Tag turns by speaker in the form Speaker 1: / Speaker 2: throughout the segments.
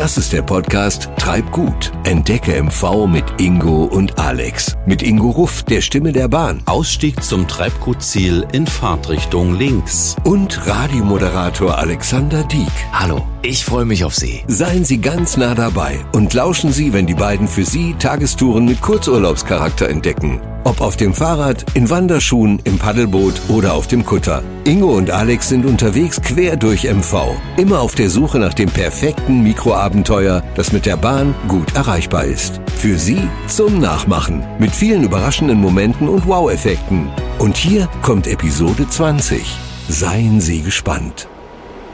Speaker 1: Das ist der Podcast Treib gut. Entdecke MV mit Ingo und Alex. Mit Ingo Ruff, der Stimme der Bahn.
Speaker 2: Ausstieg zum Treibgutziel in Fahrtrichtung links.
Speaker 1: Und Radiomoderator Alexander Dieck.
Speaker 3: Hallo, ich freue mich auf Sie.
Speaker 1: Seien Sie ganz nah dabei und lauschen Sie, wenn die beiden für Sie Tagestouren mit Kurzurlaubscharakter entdecken. Ob auf dem Fahrrad, in Wanderschuhen, im Paddelboot oder auf dem Kutter. Ingo und Alex sind unterwegs quer durch MV. Immer auf der Suche nach dem perfekten Mikroabenteuer, das mit der Bahn gut erreichbar ist. Für Sie zum Nachmachen. Mit vielen überraschenden Momenten und Wow-Effekten. Und hier kommt Episode 20. Seien Sie gespannt.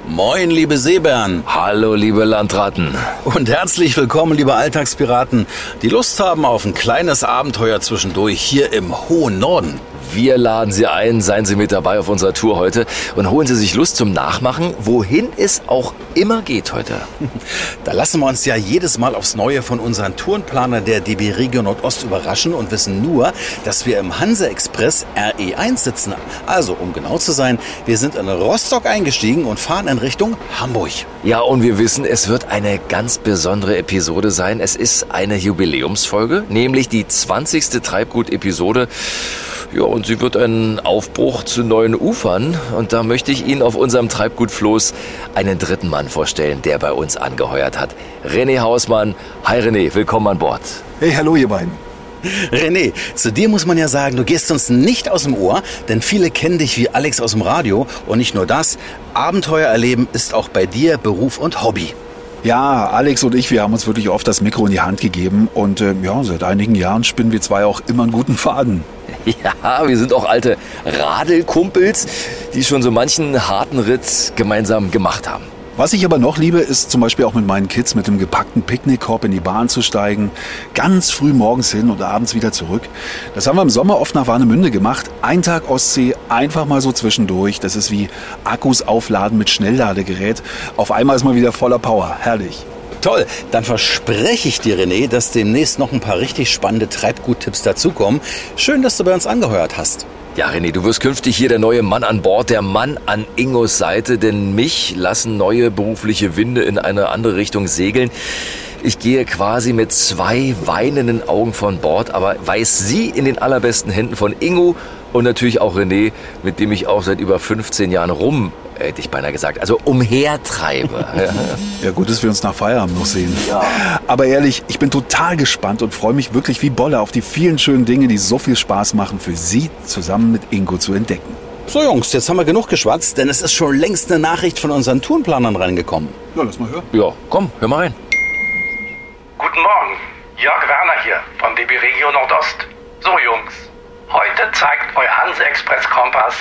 Speaker 2: Moin, liebe Seebären.
Speaker 3: Hallo, liebe Landratten.
Speaker 2: Und herzlich willkommen, liebe Alltagspiraten, die Lust haben auf ein kleines Abenteuer zwischendurch hier im hohen Norden.
Speaker 3: Wir laden Sie ein, seien Sie mit dabei auf unserer Tour heute und holen Sie sich Lust zum Nachmachen, wohin es auch immer geht heute.
Speaker 2: Da lassen wir uns ja jedes Mal aufs Neue von unseren Tourenplaner der DB Region Nordost überraschen und wissen nur, dass wir im Hanse Express RE1 sitzen. Also, um genau zu sein, wir sind in Rostock eingestiegen und fahren in Richtung Hamburg.
Speaker 3: Ja, und wir wissen, es wird eine ganz besondere Episode sein. Es ist eine Jubiläumsfolge, nämlich die 20. Treibgut-Episode. Ja, und sie wird ein Aufbruch zu neuen Ufern. Und da möchte ich Ihnen auf unserem Treibgutfloß einen dritten Mann vorstellen, der bei uns angeheuert hat. René Hausmann. Hi René, willkommen an Bord.
Speaker 4: Hey, hallo ihr beiden.
Speaker 2: René, zu dir muss man ja sagen, du gehst uns nicht aus dem Ohr, denn viele kennen dich wie Alex aus dem Radio. Und nicht nur das, Abenteuer erleben ist auch bei dir Beruf und Hobby.
Speaker 4: Ja, Alex und ich, wir haben uns wirklich oft das Mikro in die Hand gegeben und äh, ja, seit einigen Jahren spinnen wir zwei auch immer einen guten Faden.
Speaker 3: Ja, wir sind auch alte Radelkumpels, die schon so manchen harten Ritt gemeinsam gemacht haben.
Speaker 4: Was ich aber noch liebe, ist zum Beispiel auch mit meinen Kids mit dem gepackten Picknickkorb in die Bahn zu steigen, ganz früh morgens hin und abends wieder zurück. Das haben wir im Sommer oft nach Warnemünde gemacht. Ein Tag Ostsee, einfach mal so zwischendurch. Das ist wie Akkus aufladen mit Schnellladegerät. Auf einmal ist man wieder voller Power. Herrlich.
Speaker 2: Toll, dann verspreche ich dir, René, dass demnächst noch ein paar richtig spannende Treibguttipps dazukommen. Schön, dass du bei uns angeheuert hast.
Speaker 3: Ja, René, du wirst künftig hier der neue Mann an Bord, der Mann an Ingos Seite, denn mich lassen neue berufliche Winde in eine andere Richtung segeln. Ich gehe quasi mit zwei weinenden Augen von Bord, aber weiß sie in den allerbesten Händen von Ingo und natürlich auch René, mit dem ich auch seit über 15 Jahren rum, hätte ich beinahe gesagt, also umhertreibe.
Speaker 4: Ja, gut, dass wir uns nach Feierabend noch sehen. Ja. Aber ehrlich, ich bin total gespannt und freue mich wirklich wie Bolle auf die vielen schönen Dinge, die so viel Spaß machen, für Sie zusammen mit Ingo zu entdecken.
Speaker 2: So Jungs, jetzt haben wir genug geschwatzt, denn es ist schon längst eine Nachricht von unseren Tourenplanern reingekommen.
Speaker 4: Ja, lass mal hören.
Speaker 3: Ja, komm, hör mal rein.
Speaker 5: Guten Morgen, Jörg Werner hier von DB Regio Nordost. So Jungs, heute zeigt euer Hanse-Express-Kompass,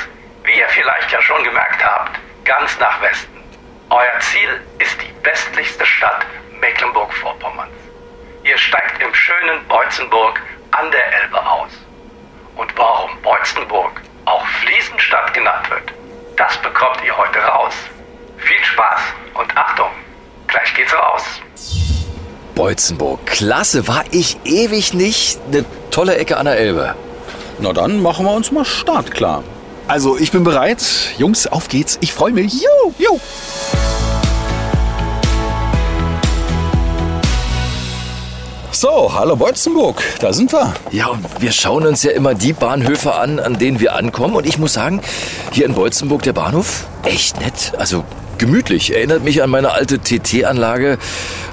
Speaker 5: wie ihr vielleicht ja schon gemerkt habt, ganz nach Westen. Euer Ziel ist die westlichste Stadt Mecklenburg-Vorpommerns. Ihr steigt im schönen Beutzenburg an der Elbe aus. Und warum Beutzenburg auch Fliesenstadt genannt wird, das bekommt ihr heute raus. Viel Spaß und Achtung, gleich geht's raus.
Speaker 3: Beutzenburg, klasse, war ich ewig nicht. Eine tolle Ecke an der Elbe.
Speaker 2: Na dann machen wir uns mal startklar.
Speaker 4: Also, ich bin bereit. Jungs, auf geht's. Ich freue mich. Juhu, juhu.
Speaker 2: So, hallo Beutzenburg, da sind wir.
Speaker 3: Ja, und wir schauen uns ja immer die Bahnhöfe an, an denen wir ankommen. Und ich muss sagen, hier in Beutzenburg der Bahnhof, echt nett. Also gemütlich. Erinnert mich an meine alte TT-Anlage,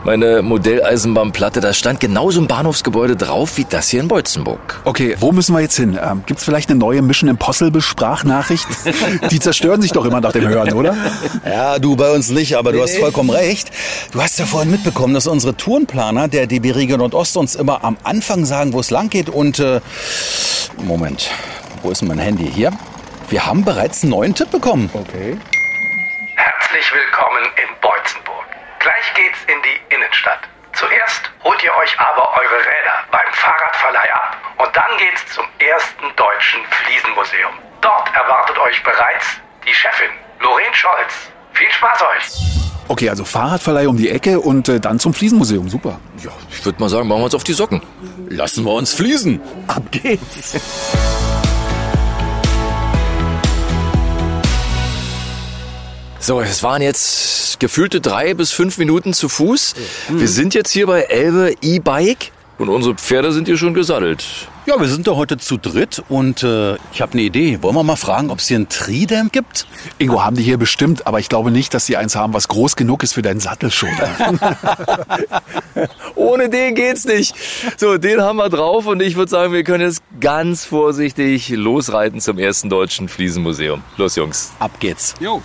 Speaker 3: meine Modelleisenbahnplatte. Da stand genauso ein Bahnhofsgebäude drauf wie das hier in Beutzenburg.
Speaker 4: Okay, wo müssen wir jetzt hin? Ähm, gibt's vielleicht eine neue Mission Impossible Sprachnachricht? Die zerstören sich doch immer nach dem Hören, oder?
Speaker 2: Ja, du bei uns nicht, aber du hast vollkommen recht. Du hast ja vorhin mitbekommen, dass unsere Tourenplaner der DB Region Nordost uns immer am Anfang sagen, wo es lang geht. Und äh, Moment, wo ist denn mein Handy? Hier. Wir haben bereits einen neuen Tipp bekommen.
Speaker 4: Okay.
Speaker 5: Herzlich willkommen in Beutzenburg. Gleich geht's in die Innenstadt. Zuerst holt ihr euch aber eure Räder beim Fahrradverleih ab und dann geht's zum ersten deutschen Fliesenmuseum. Dort erwartet euch bereits die Chefin, Lorraine Scholz. Viel Spaß euch!
Speaker 4: Okay, also Fahrradverleih um die Ecke und äh, dann zum Fliesenmuseum. Super.
Speaker 3: Ja, ich würde mal sagen, machen wir uns auf die Socken.
Speaker 2: Lassen wir uns fließen.
Speaker 4: Ab geht's.
Speaker 3: So, es waren jetzt gefühlte drei bis fünf Minuten zu Fuß. Wir sind jetzt hier bei Elbe E-Bike und unsere Pferde sind hier schon gesattelt.
Speaker 2: Ja, wir sind da heute zu dritt und äh, ich habe eine Idee. Wollen wir mal fragen, ob es hier ein Tridem gibt?
Speaker 4: Ingo, haben die hier bestimmt, aber ich glaube nicht, dass sie eins haben, was groß genug ist für deinen Sattelschoner.
Speaker 3: Ohne den geht's nicht. So, den haben wir drauf und ich würde sagen, wir können jetzt ganz vorsichtig losreiten zum ersten deutschen Fliesenmuseum. Los, Jungs.
Speaker 2: Ab geht's.
Speaker 4: jo.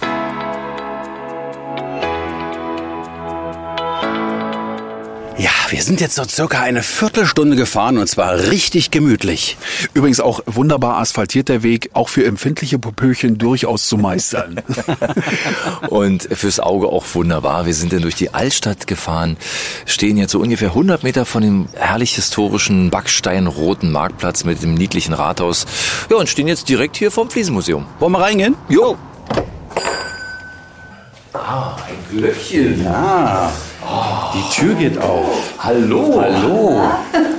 Speaker 2: Wir sind jetzt so circa eine Viertelstunde gefahren und zwar richtig gemütlich.
Speaker 4: Übrigens auch wunderbar asphaltiert der Weg, auch für empfindliche Popöchen durchaus zu meistern.
Speaker 3: Und fürs Auge auch wunderbar. Wir sind dann durch die Altstadt gefahren, stehen jetzt so ungefähr 100 Meter von dem herrlich historischen backsteinroten Marktplatz mit dem niedlichen Rathaus. Ja, und stehen jetzt direkt hier vom Fliesenmuseum.
Speaker 2: Wollen wir reingehen?
Speaker 3: Jo. Ah, ein Glöckchen.
Speaker 2: Ja. Die Tür geht auf.
Speaker 3: Hallo.
Speaker 2: Hallo.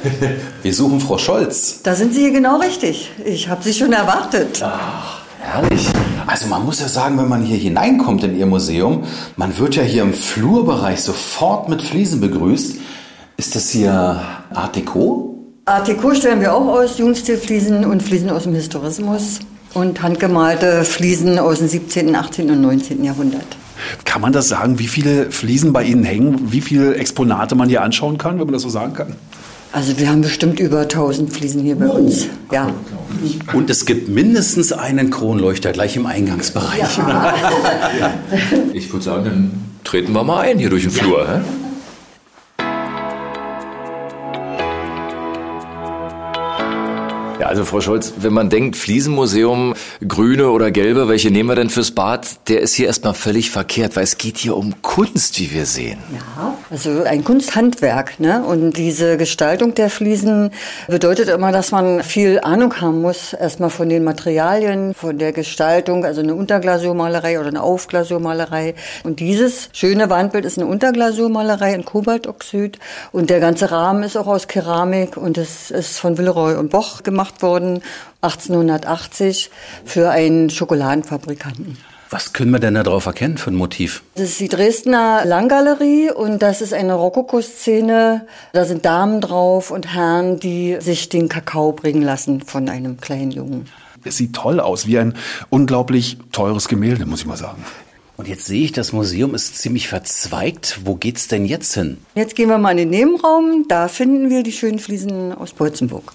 Speaker 2: Wir suchen Frau Scholz.
Speaker 6: Da sind Sie hier genau richtig. Ich habe Sie schon erwartet.
Speaker 2: Herrlich. Also man muss ja sagen, wenn man hier hineinkommt in Ihr Museum, man wird ja hier im Flurbereich sofort mit Fliesen begrüßt. Ist das hier Art Deco?
Speaker 6: Art Deco stellen wir auch aus, Jugendstilfliesen und Fliesen aus dem Historismus und handgemalte Fliesen aus dem 17., 18. und 19. Jahrhundert.
Speaker 4: Kann man das sagen, wie viele Fliesen bei Ihnen hängen, wie viele Exponate man hier anschauen kann, wenn man das so sagen kann?
Speaker 6: Also wir haben bestimmt über 1000 Fliesen hier bei uns. Ja.
Speaker 2: Und es gibt mindestens einen Kronleuchter gleich im Eingangsbereich.
Speaker 3: Ich würde sagen, dann treten wir mal ein hier durch den Flur. Hä? Ja, also Frau Scholz, wenn man denkt, Fliesenmuseum, grüne oder gelbe, welche nehmen wir denn fürs Bad? Der ist hier erstmal völlig verkehrt, weil es geht hier um Kunst, wie wir sehen.
Speaker 6: Ja, also ein Kunsthandwerk. Ne? Und diese Gestaltung der Fliesen bedeutet immer, dass man viel Ahnung haben muss. Erstmal von den Materialien, von der Gestaltung, also eine Unterglasurmalerei oder eine Aufglasurmalerei. Und dieses schöne Wandbild ist eine Unterglasurmalerei in Kobaltoxid. Und der ganze Rahmen ist auch aus Keramik und es ist von Villeroy und Boch gemacht worden, 1880, für einen Schokoladenfabrikanten.
Speaker 2: Was können wir denn da drauf erkennen für ein Motiv?
Speaker 6: Das ist die Dresdner Langgalerie und das ist eine Rokoko-Szene. Da sind Damen drauf und Herren, die sich den Kakao bringen lassen von einem kleinen Jungen.
Speaker 4: Es sieht toll aus, wie ein unglaublich teures Gemälde, muss ich mal sagen.
Speaker 2: Und jetzt sehe ich, das Museum ist ziemlich verzweigt. Wo geht's denn jetzt hin?
Speaker 6: Jetzt gehen wir mal in den Nebenraum. Da finden wir die schönen Fliesen aus Beutzenburg.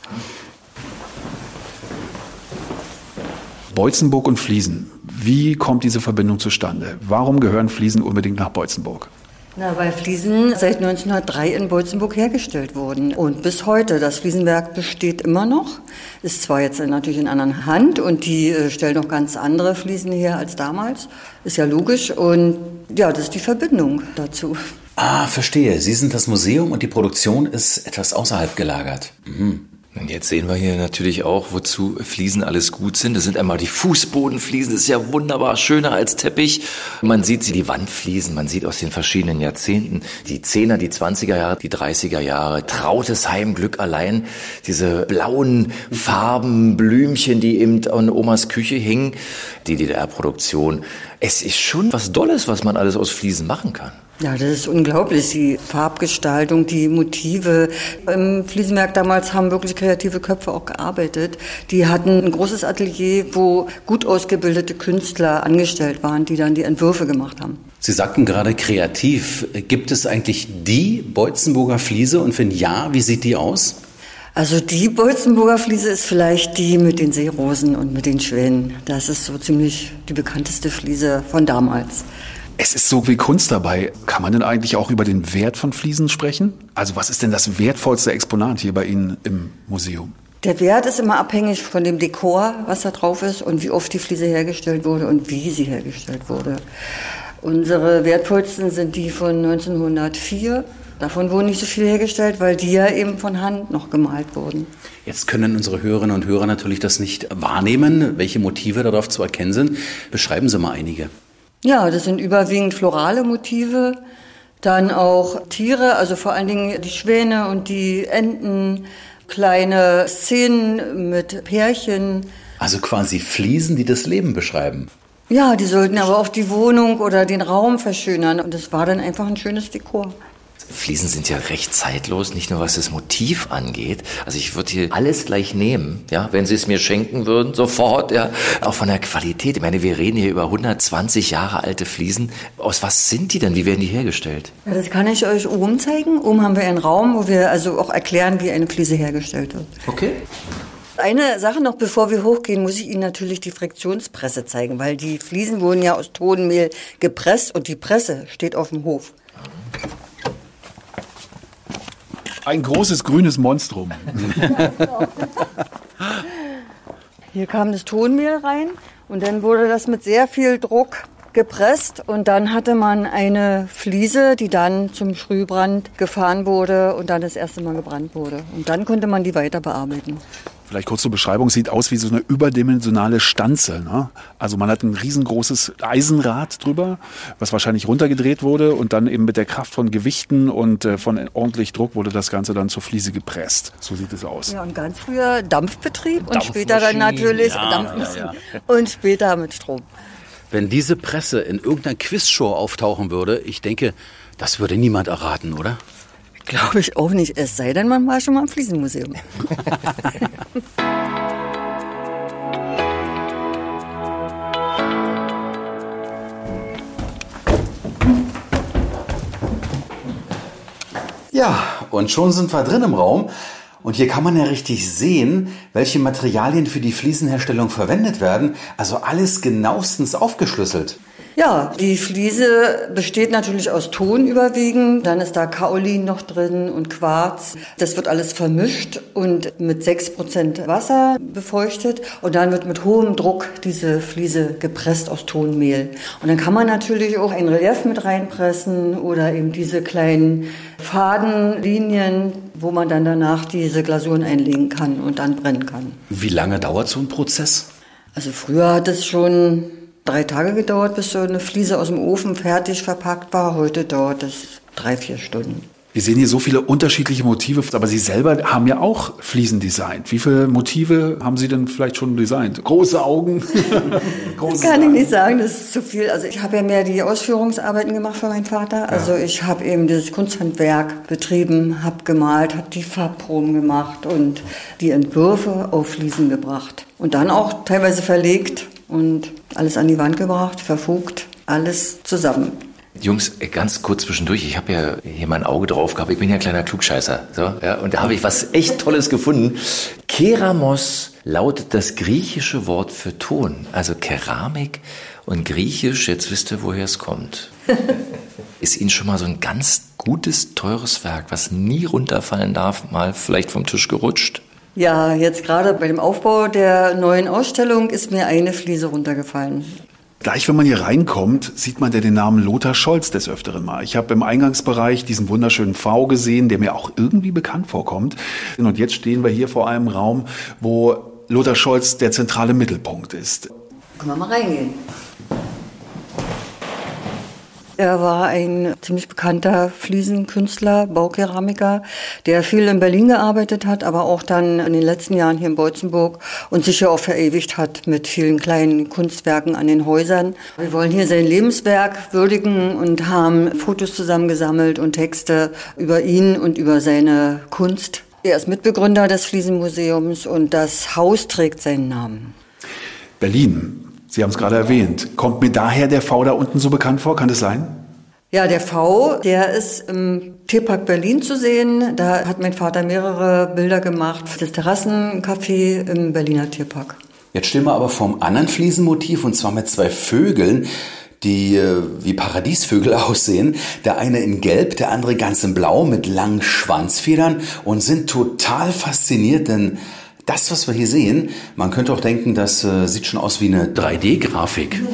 Speaker 4: Beutzenburg und Fliesen. Wie kommt diese Verbindung zustande? Warum gehören Fliesen unbedingt nach Beutzenburg?
Speaker 6: Na, weil Fliesen seit 1903 in Beutzenburg hergestellt wurden. Und bis heute, das Fliesenwerk besteht immer noch. Ist zwar jetzt natürlich in anderen Hand und die äh, stellen noch ganz andere Fliesen her als damals. Ist ja logisch. Und ja, das ist die Verbindung dazu.
Speaker 2: Ah, verstehe. Sie sind das Museum und die Produktion ist etwas außerhalb gelagert. Mhm.
Speaker 3: Und jetzt sehen wir hier natürlich auch, wozu Fliesen alles gut sind. Das sind einmal die Fußbodenfliesen, das ist ja wunderbar, schöner als Teppich. Man sieht sie, die Wandfliesen, man sieht aus den verschiedenen Jahrzehnten, die 10er, die 20er Jahre, die 30er Jahre, trautes Heimglück allein, diese blauen Farben, Blümchen, die eben an Omas Küche hingen, die DDR-Produktion. Es ist schon was Dolles, was man alles aus Fliesen machen kann.
Speaker 6: Ja, das ist unglaublich. Die Farbgestaltung, die Motive. Im Fliesenwerk damals haben wirklich kreative Köpfe auch gearbeitet. Die hatten ein großes Atelier, wo gut ausgebildete Künstler angestellt waren, die dann die Entwürfe gemacht haben.
Speaker 2: Sie sagten gerade kreativ. Gibt es eigentlich die Beutzenburger Fliese und wenn ja, wie sieht die aus?
Speaker 6: Also die Beutzenburger Fliese ist vielleicht die mit den Seerosen und mit den Schwänen. Das ist so ziemlich die bekannteste Fliese von damals.
Speaker 4: Es ist so viel Kunst dabei. Kann man denn eigentlich auch über den Wert von Fliesen sprechen? Also was ist denn das wertvollste Exponat hier bei Ihnen im Museum?
Speaker 6: Der Wert ist immer abhängig von dem Dekor, was da drauf ist und wie oft die Fliese hergestellt wurde und wie sie hergestellt wurde. Unsere wertvollsten sind die von 1904. Davon wurden nicht so viel hergestellt, weil die ja eben von Hand noch gemalt wurden.
Speaker 2: Jetzt können unsere Hörerinnen und Hörer natürlich das nicht wahrnehmen, welche Motive darauf zu erkennen sind. Beschreiben Sie mal einige.
Speaker 6: Ja, das sind überwiegend florale Motive. Dann auch Tiere, also vor allen Dingen die Schwäne und die Enten, kleine Szenen mit Pärchen.
Speaker 2: Also quasi Fliesen, die das Leben beschreiben.
Speaker 6: Ja, die sollten aber auch die Wohnung oder den Raum verschönern. Und das war dann einfach ein schönes Dekor.
Speaker 3: Fliesen sind ja recht zeitlos, nicht nur was das Motiv angeht. Also ich würde hier alles gleich nehmen, ja, wenn Sie es mir schenken würden, sofort, ja. Auch von der Qualität. Ich meine, wir reden hier über 120 Jahre alte Fliesen. Aus was sind die denn? Wie werden die hergestellt?
Speaker 6: Ja, das kann ich euch oben zeigen. Oben haben wir einen Raum, wo wir also auch erklären, wie eine Fliese hergestellt wird.
Speaker 3: Okay.
Speaker 6: Eine Sache noch, bevor wir hochgehen, muss ich Ihnen natürlich die Friktionspresse zeigen, weil die Fliesen wurden ja aus Tonmehl gepresst und die Presse steht auf dem Hof.
Speaker 4: Ein großes grünes Monstrum.
Speaker 6: Hier kam das Tonmehl rein und dann wurde das mit sehr viel Druck gepresst und dann hatte man eine Fliese, die dann zum Sprühbrand gefahren wurde und dann das erste Mal gebrannt wurde. Und dann konnte man die weiter bearbeiten.
Speaker 4: Vielleicht kurz zur Beschreibung, sieht aus wie so eine überdimensionale Stanze. Ne? Also man hat ein riesengroßes Eisenrad drüber, was wahrscheinlich runtergedreht wurde und dann eben mit der Kraft von Gewichten und äh, von ordentlich Druck wurde das Ganze dann zur Fliese gepresst. So sieht es aus.
Speaker 6: Ja, und ganz früher Dampfbetrieb und später dann natürlich
Speaker 2: Ja,
Speaker 6: Dampfmaschinen
Speaker 2: ja,
Speaker 6: und später mit Strom.
Speaker 2: Wenn diese Presse in irgendeiner Quizshow auftauchen würde, ich denke, das würde niemand erraten, oder?
Speaker 6: Glaube ich auch nicht, es sei denn, man war schon mal im Fliesenmuseum.
Speaker 2: Ja, und schon sind wir drin im Raum. Und hier kann man ja richtig sehen, welche Materialien für die Fliesenherstellung verwendet werden. Also alles genauestens aufgeschlüsselt.
Speaker 6: Ja, die Fliese besteht natürlich aus Ton überwiegend. Dann ist da Kaolin noch drin und Quarz. Das wird alles vermischt und mit 6% Wasser befeuchtet. Und dann wird mit hohem Druck diese Fliese gepresst aus Tonmehl. Und dann kann man natürlich auch ein Relief mit reinpressen oder eben diese kleinen Fadenlinien, wo man dann danach diese Glasuren einlegen kann und dann brennen kann.
Speaker 2: Wie lange dauert so ein Prozess?
Speaker 6: Also früher hat es schon drei Tage gedauert, bis so eine Fliese aus dem Ofen fertig verpackt war. Heute dauert es drei, vier Stunden.
Speaker 4: Wir sehen hier so viele unterschiedliche Motive, aber Sie selber haben ja auch Fliesen designt. Wie viele Motive haben Sie denn vielleicht schon designt? Große Augen?
Speaker 6: Das kann ich nicht sagen, das ist zu viel. Also ich habe ja mehr die Ausführungsarbeiten gemacht für meinen Vater. Also ich habe eben das Kunsthandwerk betrieben, habe gemalt, habe die Farbproben gemacht und die Entwürfe auf Fliesen gebracht. Und dann auch teilweise verlegt und alles an die Wand gebracht, verfugt, alles zusammen.
Speaker 3: Jungs, ganz kurz zwischendurch, ich habe ja hier mein Auge drauf gehabt, ich bin ja ein kleiner Klugscheißer. So, ja, und da habe ich was echt Tolles gefunden. Keramos lautet das griechische Wort für Ton, also Keramik und Griechisch, jetzt wisst ihr, woher es kommt. Ist Ihnen schon mal so ein ganz gutes, teures Werk, was nie runterfallen darf, mal vielleicht vom Tisch gerutscht?
Speaker 6: Ja, jetzt gerade bei dem Aufbau der neuen Ausstellung ist mir eine Fliese runtergefallen.
Speaker 4: Gleich, wenn man hier reinkommt, sieht man ja den Namen Lothar Scholz des Öfteren mal. Ich habe im Eingangsbereich diesen wunderschönen V gesehen, der mir auch irgendwie bekannt vorkommt. Und jetzt stehen wir hier vor einem Raum, wo Lothar Scholz der zentrale Mittelpunkt ist.
Speaker 6: Können wir mal reingehen? Er war ein ziemlich bekannter Fliesenkünstler, Baukeramiker, der viel in Berlin gearbeitet hat, aber auch dann in den letzten Jahren hier in Beutzenburg und sich ja auch verewigt hat mit vielen kleinen Kunstwerken an den Häusern. Wir wollen hier sein Lebenswerk würdigen und haben Fotos zusammengesammelt und Texte über ihn und über seine Kunst. Er ist Mitbegründer des Fliesenmuseums und das Haus trägt seinen Namen.
Speaker 4: Berlin. Sie haben es gerade erwähnt. Kommt mir daher der V da unten so bekannt vor? Kann das sein?
Speaker 6: Ja, der V, der ist im Tierpark Berlin zu sehen. Da hat mein Vater mehrere Bilder gemacht. Das Terrassencafé im Berliner Tierpark.
Speaker 2: Jetzt stehen wir aber vorm anderen Fliesenmotiv und zwar mit zwei Vögeln, die äh, wie Paradiesvögel aussehen. Der eine in Gelb, der andere ganz in Blau mit langen Schwanzfedern und sind total fasziniert, denn das, was wir hier sehen, man könnte auch denken, das äh, sieht schon aus wie eine 3D-Grafik.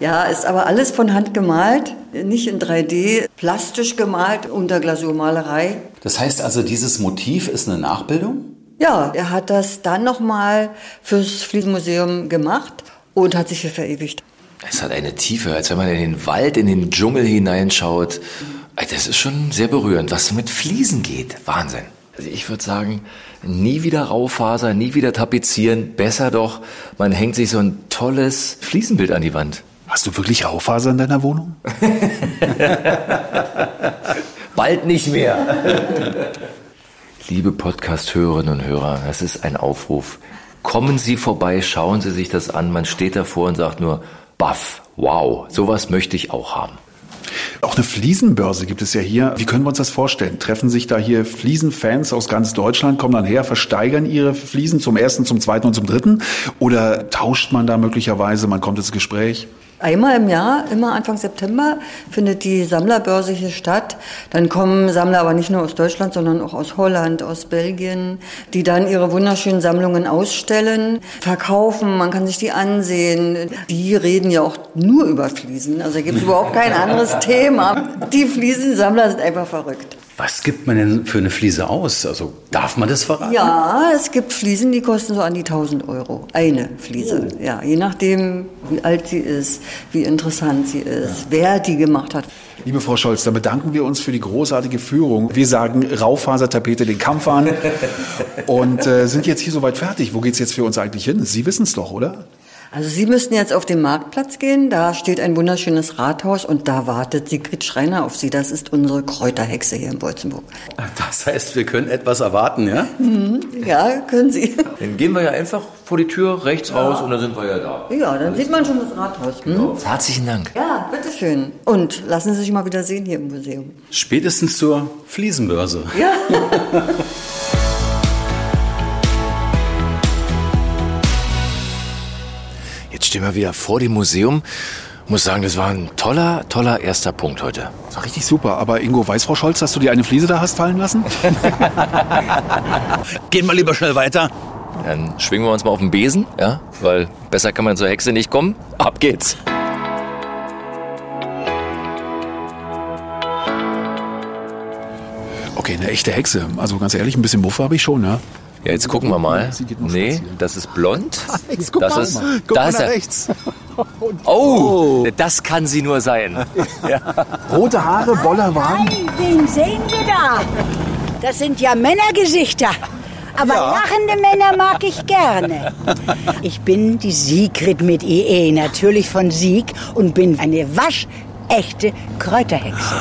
Speaker 6: Ja, ist aber alles von Hand gemalt, nicht in 3D, plastisch gemalt unter Glasurmalerei.
Speaker 2: Das heißt also, dieses Motiv ist eine Nachbildung?
Speaker 6: Ja, er hat das dann nochmal fürs Fliesenmuseum gemacht und hat sich hier verewigt.
Speaker 3: Es hat eine Tiefe, als wenn man in den Wald, in den Dschungel hineinschaut. Das ist schon sehr berührend, was mit Fliesen geht. Wahnsinn. Also ich würde sagen, Nie wieder Raufaser, nie wieder tapezieren. Besser doch, man hängt sich so ein tolles Fliesenbild an die Wand.
Speaker 4: Hast du wirklich Raufaser in deiner Wohnung?
Speaker 3: Bald nicht mehr. Liebe Podcast-Hörerinnen und Hörer, das ist ein Aufruf. Kommen Sie vorbei, schauen Sie sich das an. Man steht davor und sagt nur, baff, wow, sowas möchte ich auch haben.
Speaker 4: Auch eine Fliesenbörse gibt es ja hier. Wie können wir uns das vorstellen? Treffen sich da hier Fliesenfans aus ganz Deutschland, kommen dann her, versteigern ihre Fliesen zum ersten, zum zweiten und zum dritten? Oder tauscht man da möglicherweise, man kommt ins Gespräch?
Speaker 6: Einmal im Jahr, immer Anfang September, findet die Sammlerbörse hier statt. Dann kommen Sammler aber nicht nur aus Deutschland, sondern auch aus Holland, aus Belgien, die dann ihre wunderschönen Sammlungen ausstellen, verkaufen, man kann sich die ansehen. Die reden ja auch nur über Fliesen, also gibt es überhaupt kein anderes Thema. Die Fliesensammler sind einfach verrückt.
Speaker 2: Was gibt man denn für eine Fliese aus? Also darf man das verraten?
Speaker 6: Ja, es gibt Fliesen, die kosten so an die 1000 Euro. Eine Fliese. Oh. Ja, je nachdem, wie alt sie ist, wie interessant sie ist, ja. wer die gemacht hat.
Speaker 4: Liebe Frau Scholz, dann bedanken wir uns für die großartige Führung. Wir sagen Raufasertapete den Kampf an und äh, sind jetzt hier soweit fertig. Wo geht's jetzt für uns eigentlich hin? Sie wissen es doch, oder?
Speaker 6: Also Sie müssten jetzt auf den Marktplatz gehen. Da steht ein wunderschönes Rathaus und da wartet Sigrid Schreiner auf Sie. Das ist unsere Kräuterhexe hier in Bolzenburg.
Speaker 2: Das heißt, wir können etwas erwarten, ja?
Speaker 6: Mhm, ja, können Sie.
Speaker 3: Dann gehen wir ja einfach vor die Tür rechts ja. raus und dann sind wir ja da.
Speaker 6: Ja, dann sieht man schon das Rathaus. Hm? Genau.
Speaker 3: Herzlichen Dank.
Speaker 6: Ja, bitteschön. Und lassen Sie sich mal wieder sehen hier im Museum.
Speaker 2: Spätestens zur Fliesenbörse.
Speaker 6: Ja.
Speaker 3: stehen wir wieder vor dem Museum. Muss sagen, das war ein toller, toller erster Punkt heute.
Speaker 4: Das war richtig super. Aber Ingo, weiß Frau Scholz, dass du dir eine Fliese da hast fallen lassen?
Speaker 2: Gehen wir lieber schnell weiter.
Speaker 3: Dann schwingen wir uns mal auf den Besen, ja? Weil besser kann man zur Hexe nicht kommen. Ab geht's.
Speaker 4: Okay, eine echte Hexe. Also ganz ehrlich, ein bisschen Muffe habe ich schon, ja.
Speaker 3: Ja, jetzt gucken wir mal. Nee, das ist blond.
Speaker 4: Jetzt guck
Speaker 3: das
Speaker 4: mal,
Speaker 3: ist,
Speaker 4: guck mal nach
Speaker 3: ist,
Speaker 4: rechts.
Speaker 3: oh, das kann sie nur sein.
Speaker 4: Ja. Rote Haare, Bollerwagen.
Speaker 7: Nein, wen sehen wir da? Das sind ja Männergesichter. Aber
Speaker 4: Ja.
Speaker 7: lachende Männer mag ich gerne. Ich bin die Sigrid mit IE, natürlich von Sieg und bin eine waschechte Kräuterhexe.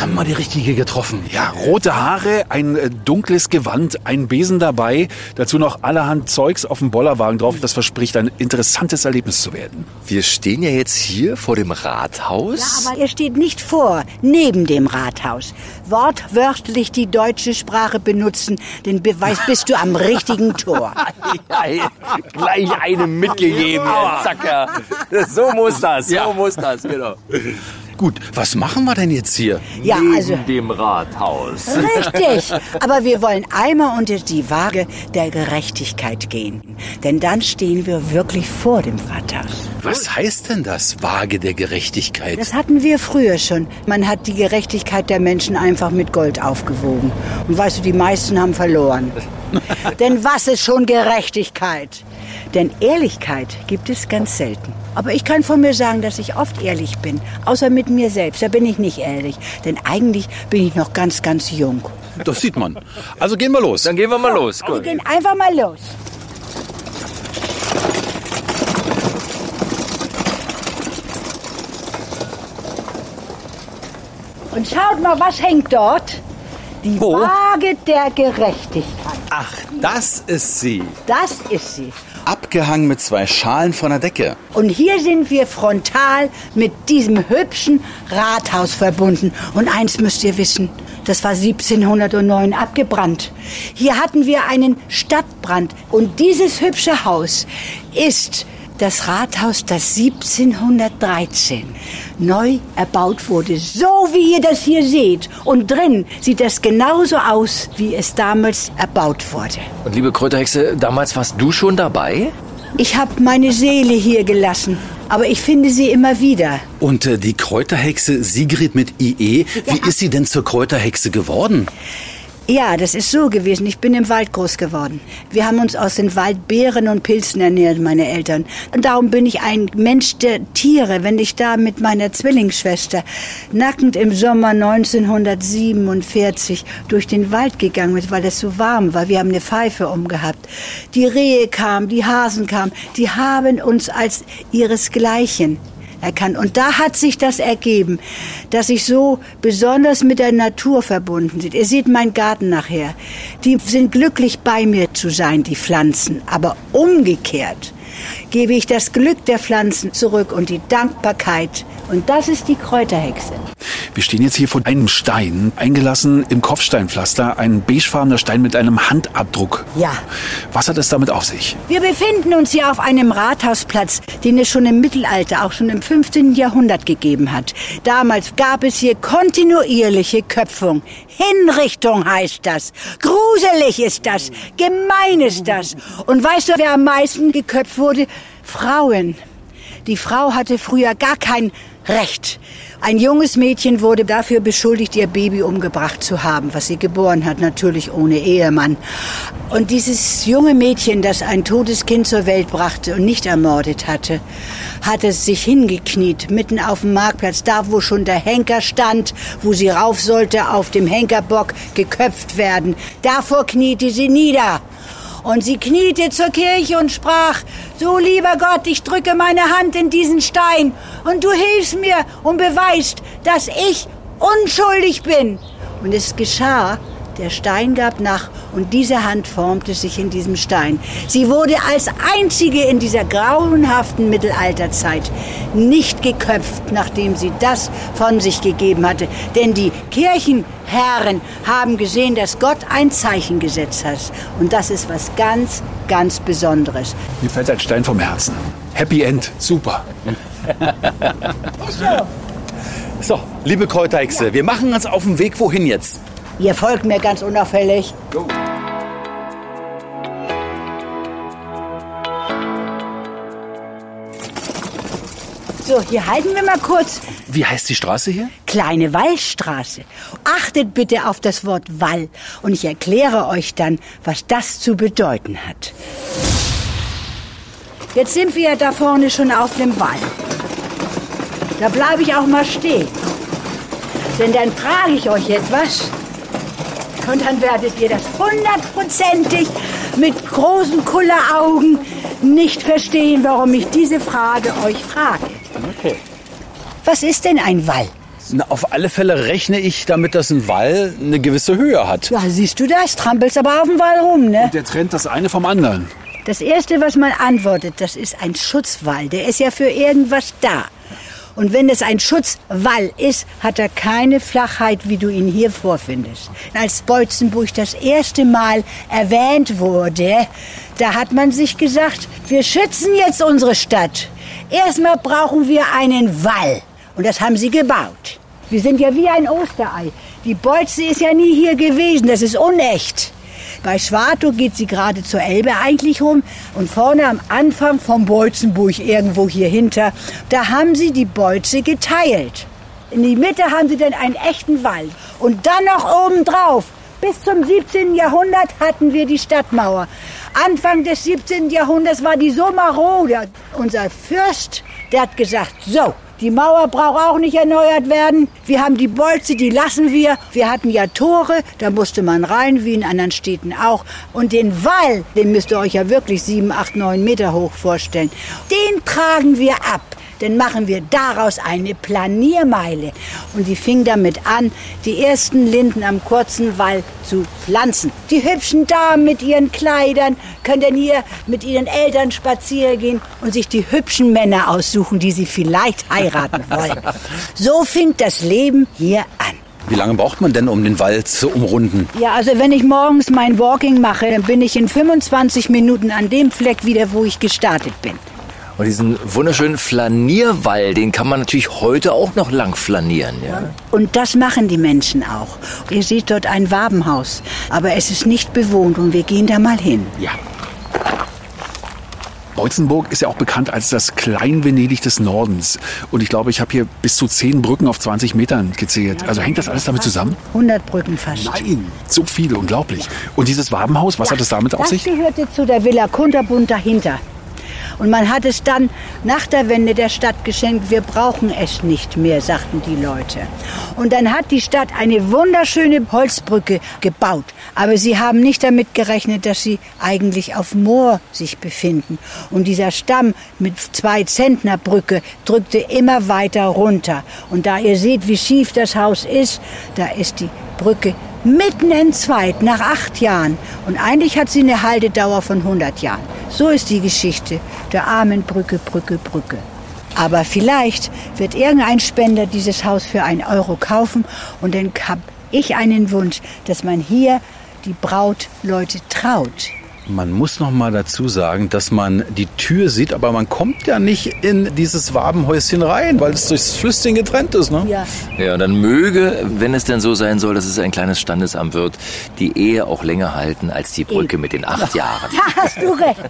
Speaker 2: Haben wir die richtige getroffen?
Speaker 4: Ja, rote Haare, ein äh, dunkles Gewand, ein Besen dabei, dazu noch allerhand Zeugs auf dem Bollerwagen drauf. Das verspricht ein interessantes Erlebnis zu werden.
Speaker 3: Wir stehen ja jetzt hier vor dem
Speaker 7: Ja,
Speaker 3: Rathaus.
Speaker 7: aber ihr steht nicht vor, neben dem Rathaus. Wortwörtlich die deutsche Sprache benutzen, den Beweis bist du am richtigen Tor.
Speaker 3: Ja, gleich eine mitgegeben, ja. Zacker. So muss das, so muss das, genau.
Speaker 2: Gut, was machen wir denn jetzt hier?
Speaker 7: Ja,
Speaker 3: Neben
Speaker 7: also
Speaker 3: dem Rathaus.
Speaker 7: Richtig, aber wir wollen einmal unter die Waage der Gerechtigkeit gehen. Denn dann stehen wir wirklich vor dem Rathaus.
Speaker 2: Was heißt denn das, Waage der Gerechtigkeit?
Speaker 7: Das hatten wir früher schon. Man hat die Gerechtigkeit der Menschen einfach mit Gold aufgewogen. Und weißt du, die meisten haben verloren. Denn was ist schon Gerechtigkeit? Denn Ehrlichkeit gibt es ganz selten. Aber ich kann von mir sagen, dass ich oft ehrlich bin. Außer mit mir selbst. Da bin ich nicht ehrlich. Denn eigentlich bin ich noch ganz, ganz jung.
Speaker 2: Das sieht man. Also gehen wir los.
Speaker 3: Dann gehen wir mal los.
Speaker 7: Wir gehen einfach mal los. Und schaut mal, was hängt dort? Die
Speaker 2: Wo?
Speaker 7: Waage der Gerechtigkeit.
Speaker 2: Ach, das ist sie.
Speaker 7: Das ist sie.
Speaker 2: Abgehangen mit zwei Schalen von der Decke.
Speaker 7: Und hier sind wir frontal mit diesem hübschen Rathaus verbunden. Und eins müsst ihr wissen, das war 1709 abgebrannt. Hier hatten wir einen Stadtbrand. Und dieses hübsche Haus ist das Rathaus, das 1713 neu erbaut wurde. So wie ihr das hier seht. Und drin sieht das genauso aus, wie es damals erbaut wurde.
Speaker 3: Und liebe Kräuterhexe, damals warst du schon dabei?
Speaker 7: Ich habe meine Seele hier gelassen, aber ich finde sie immer wieder.
Speaker 2: Und äh, die Kräuterhexe Sigrid mit IE, wie ist sie denn zur Kräuterhexe geworden?
Speaker 7: Ja, das ist so gewesen. Ich bin im Wald groß geworden. Wir haben uns aus den Waldbeeren und Pilzen ernährt, meine Eltern. Und darum bin ich ein Mensch der Tiere. Wenn ich da mit meiner Zwillingsschwester nackend im Sommer 1947 durch den Wald gegangen bin, weil es so warm war. Wir haben eine Pfeife umgehabt. Die Rehe kamen, die Hasen kamen. Die haben uns als ihresgleichen erkannt. Und da hat sich das ergeben, dass ich so besonders mit der Natur verbunden bin. Ihr seht meinen Garten nachher. Die sind glücklich bei mir zu sein, die Pflanzen. Aber umgekehrt gebe ich das Glück der Pflanzen zurück und die Dankbarkeit. Und das ist die Kräuterhexe.
Speaker 4: Wir stehen jetzt hier vor einem Stein, eingelassen im Kopfsteinpflaster, ein beigefarbener Stein mit einem Handabdruck.
Speaker 7: Ja.
Speaker 4: Was hat es damit auf sich?
Speaker 7: Wir befinden uns hier auf einem Rathausplatz, den es schon im Mittelalter, auch schon im 15. Jahrhundert gegeben hat. Damals gab es hier kontinuierliche Köpfung. Hinrichtung heißt das. Gruselig ist das. Gemein ist das. Und weißt du, wer am meisten geköpft wurde? Frauen. Die Frau hatte früher gar kein Recht. Ein junges Mädchen wurde dafür beschuldigt, ihr Baby umgebracht zu haben, was sie geboren hat, natürlich ohne Ehemann. Und dieses junge Mädchen, das ein totes Kind zur Welt brachte und nicht ermordet hatte, hatte sich hingekniet, mitten auf dem Marktplatz, da wo schon der Henker stand, wo sie rauf sollte, auf dem Henkerbock geköpft werden. Davor kniete sie nieder. Und sie kniete zur Kirche und sprach, so lieber Gott, ich drücke meine Hand in diesen Stein und du hilfst mir und beweist, dass ich unschuldig bin. Und es geschah, der Stein gab nach und diese Hand formte sich in diesem Stein. Sie wurde als einzige in dieser grauenhaften Mittelalterzeit nicht geköpft, nachdem sie das von sich gegeben hatte. Denn die Kirchenherren haben gesehen, dass Gott ein Zeichen gesetzt hat. Und das ist was ganz, ganz Besonderes.
Speaker 4: Mir fällt ein Stein vom Herzen. Happy End, super.
Speaker 2: So, liebe Kräuterhexe, wir machen uns auf den Weg. Wohin jetzt?
Speaker 7: Ihr folgt mir ganz unauffällig. So, hier halten wir mal kurz.
Speaker 2: Wie heißt die Straße hier?
Speaker 7: Kleine Wallstraße. Achtet bitte auf das Wort Wall und ich erkläre euch dann, was das zu bedeuten hat. Jetzt sind wir da vorne schon auf dem Wall. Da bleibe ich auch mal stehen. Denn dann frage ich euch etwas. Und dann werdet ihr das hundertprozentig mit großen Kulleraugen nicht verstehen, warum ich diese Frage euch frage.
Speaker 2: Okay.
Speaker 7: Was ist denn ein Wall?
Speaker 2: Na, auf alle Fälle rechne ich damit, dass ein Wall eine gewisse Höhe hat.
Speaker 7: Ja, siehst du das? Trampelst aber auf dem Wall rum, ne?
Speaker 4: Der trennt das eine vom anderen.
Speaker 7: Das Erste, was man antwortet, das ist ein Schutzwall. Der ist ja für irgendwas da. Und wenn es ein Schutzwall ist, hat er keine Flachheit, wie du ihn hier vorfindest. Als Beutzenburg das erste Mal erwähnt wurde, da hat man sich gesagt, wir schützen jetzt unsere Stadt. Erstmal brauchen wir einen Wall. Und das haben sie gebaut. Wir sind ja wie ein Osterei. Die Beutze ist ja nie hier gewesen. Das ist unecht. Bei Schwartow geht sie gerade zur Elbe eigentlich rum und vorne am Anfang vom Beutzenburg irgendwo hier hinter, da haben sie die Beutze geteilt. In die Mitte haben sie dann einen echten Wald und dann noch oben drauf. Bis zum 17. Jahrhundert hatten wir die Stadtmauer. Anfang des 17. Jahrhunderts war die so marode. Unser Fürst, der hat gesagt, so, die Mauer braucht auch nicht erneuert werden. Wir haben die Bolze, die lassen wir. Wir hatten ja Tore, da musste man rein, wie in anderen Städten auch. Und den Wall, den müsst ihr euch ja wirklich sieben, acht, neun Meter hoch vorstellen, den tragen wir ab. Dann machen wir daraus eine Planiermeile. Und die fing damit an, die ersten Linden am kurzen Wall zu pflanzen. Die hübschen Damen mit ihren Kleidern können dann hier mit ihren Eltern spazieren gehen und sich die hübschen Männer aussuchen, die sie vielleicht heiraten wollen. So fing das Leben hier an.
Speaker 2: Wie lange braucht man denn, um den Wall zu umrunden?
Speaker 7: Ja, also wenn ich morgens mein Walking mache, dann bin ich in 25 Minuten an dem Fleck wieder, wo ich gestartet bin.
Speaker 3: Und diesen wunderschönen Flanierwall, den kann man natürlich heute auch noch lang flanieren. Ja?
Speaker 7: Und das machen die Menschen auch. Ihr seht dort ein Wabenhaus, aber es ist nicht bewohnt und wir gehen da mal hin.
Speaker 2: Ja.
Speaker 4: Beutzenburg ist ja auch bekannt als das Klein-Venedig des Nordens. Und ich glaube, ich habe hier bis zu zehn Brücken auf 20 Metern gezählt. Also hängt das alles damit zusammen?
Speaker 7: 100 Brücken fast.
Speaker 4: Nein, so viele, unglaublich. Und dieses Wabenhaus, was hat es damit auf
Speaker 7: das
Speaker 4: sich?
Speaker 7: gehörte zu der Villa Kunterbund dahinter. Und man hat es dann nach der Wende der Stadt geschenkt. Wir brauchen es nicht mehr, sagten die Leute. Und dann hat die Stadt eine wunderschöne Holzbrücke gebaut. Aber sie haben nicht damit gerechnet, dass sie eigentlich auf Moor sich befinden. Und dieser Stamm mit zwei Zentner Brücke drückte immer weiter runter. Und da ihr seht, wie schief das Haus ist, da ist die Brücke mitten entzweit nach acht Jahren. Und eigentlich hat sie eine Haltedauer von 100 Jahren. So ist die Geschichte der armen Brücke, Brücke, Brücke. Aber vielleicht wird irgendein Spender dieses Haus für einen Euro kaufen und dann habe ich einen Wunsch, dass man hier die Brautleute traut.
Speaker 2: Man muss noch mal dazu sagen, dass man die Tür sieht, aber man kommt ja nicht in dieses Wabenhäuschen rein, weil es durchs Flüstern getrennt ist. Ne?
Speaker 7: Ja.
Speaker 3: Ja, und dann möge, wenn es denn so sein soll, dass es ein kleines Standesamt wird, die Ehe auch länger halten als die Brücke mit den acht Jahren.
Speaker 7: Da hast du recht.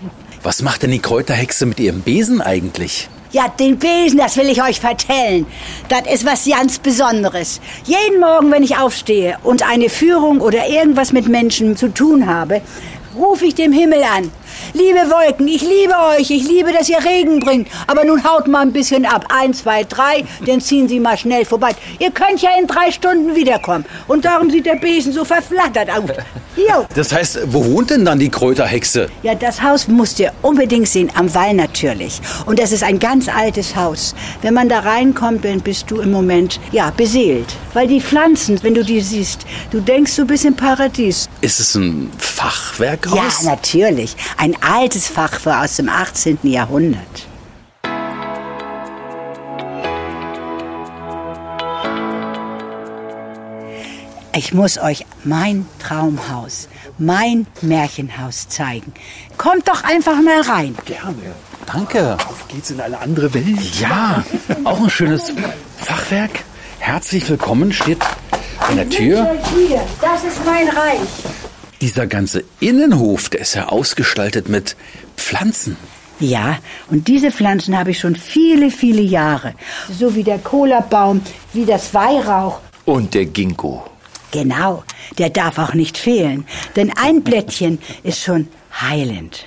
Speaker 2: Was macht denn die Kräuterhexe mit ihrem Besen eigentlich?
Speaker 7: Ja, den Besen, das will ich euch vertellen. Das ist was ganz Besonderes. Jeden Morgen, wenn ich aufstehe und eine Führung oder irgendwas mit Menschen zu tun habe, rufe ich dem Himmel an. Liebe Wolken, ich liebe euch, ich liebe, dass ihr Regen bringt. Aber nun haut mal ein bisschen ab. Eins, zwei, drei, dann ziehen sie mal schnell vorbei. Ihr könnt ja in drei Stunden wiederkommen. Und darum sieht der Besen so verflattert aus. Jo.
Speaker 2: Das heißt, wo wohnt denn dann die Kräuterhexe?
Speaker 7: Ja, das Haus musst ihr unbedingt sehen, am Wall natürlich. Und das ist ein ganz altes Haus. Wenn man da reinkommt, dann bist du im Moment, ja, beseelt. Weil die Pflanzen, wenn du die siehst, du denkst, du bist im Paradies.
Speaker 2: Ist es ein Fachwerkhaus?
Speaker 7: Ja, natürlich. Ein altes Fachwerk aus dem 18. Jahrhundert. Ich muss euch mein Traumhaus, mein Märchenhaus zeigen. Kommt doch einfach mal rein.
Speaker 4: Gerne.
Speaker 2: Danke.
Speaker 4: Auf geht's in eine andere Welt.
Speaker 2: Ja, auch ein schönes Fachwerk. Herzlich willkommen steht an der Tür.
Speaker 7: Das ist mein Reich.
Speaker 2: Dieser ganze Innenhof, der ist ja ausgestaltet mit Pflanzen.
Speaker 7: Ja, und diese Pflanzen habe ich schon viele, viele Jahre. So wie der Cola-Baum, wie das Weihrauch.
Speaker 3: Und der Ginkgo.
Speaker 7: Genau, der darf auch nicht fehlen, denn ein Blättchen ist schon heilend.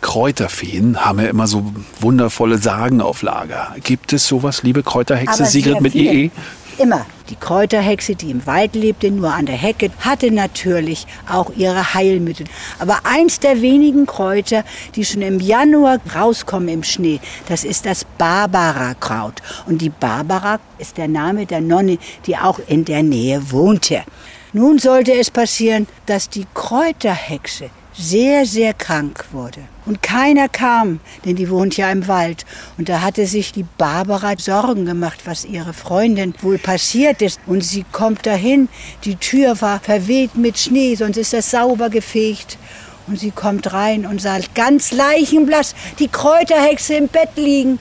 Speaker 4: Kräuterfeen haben ja immer so wundervolle Sagen auf Lager. Gibt es sowas, liebe Kräuterhexe
Speaker 7: Aber
Speaker 4: Sigrid mit. IE?
Speaker 7: Immer. Die Kräuterhexe, die im Wald lebte, nur an der Hecke, hatte natürlich auch ihre Heilmittel. Aber eins der wenigen Kräuter, die schon im Januar rauskommen im Schnee, das ist das Barbara-Kraut. Und die Barbara ist der Name der Nonne, die auch in der Nähe wohnte. Nun sollte es passieren, dass die Kräuterhexe sehr, sehr krank wurde. Und keiner kam, denn die wohnt ja im Wald. Und da hatte sich die Barbara Sorgen gemacht, was ihre Freundin wohl passiert ist. Und sie kommt dahin, die Tür war verweht mit Schnee, sonst ist das sauber gefegt. Und sie kommt rein und sah ganz leichenblass die Kräuterhexe im Bett liegen.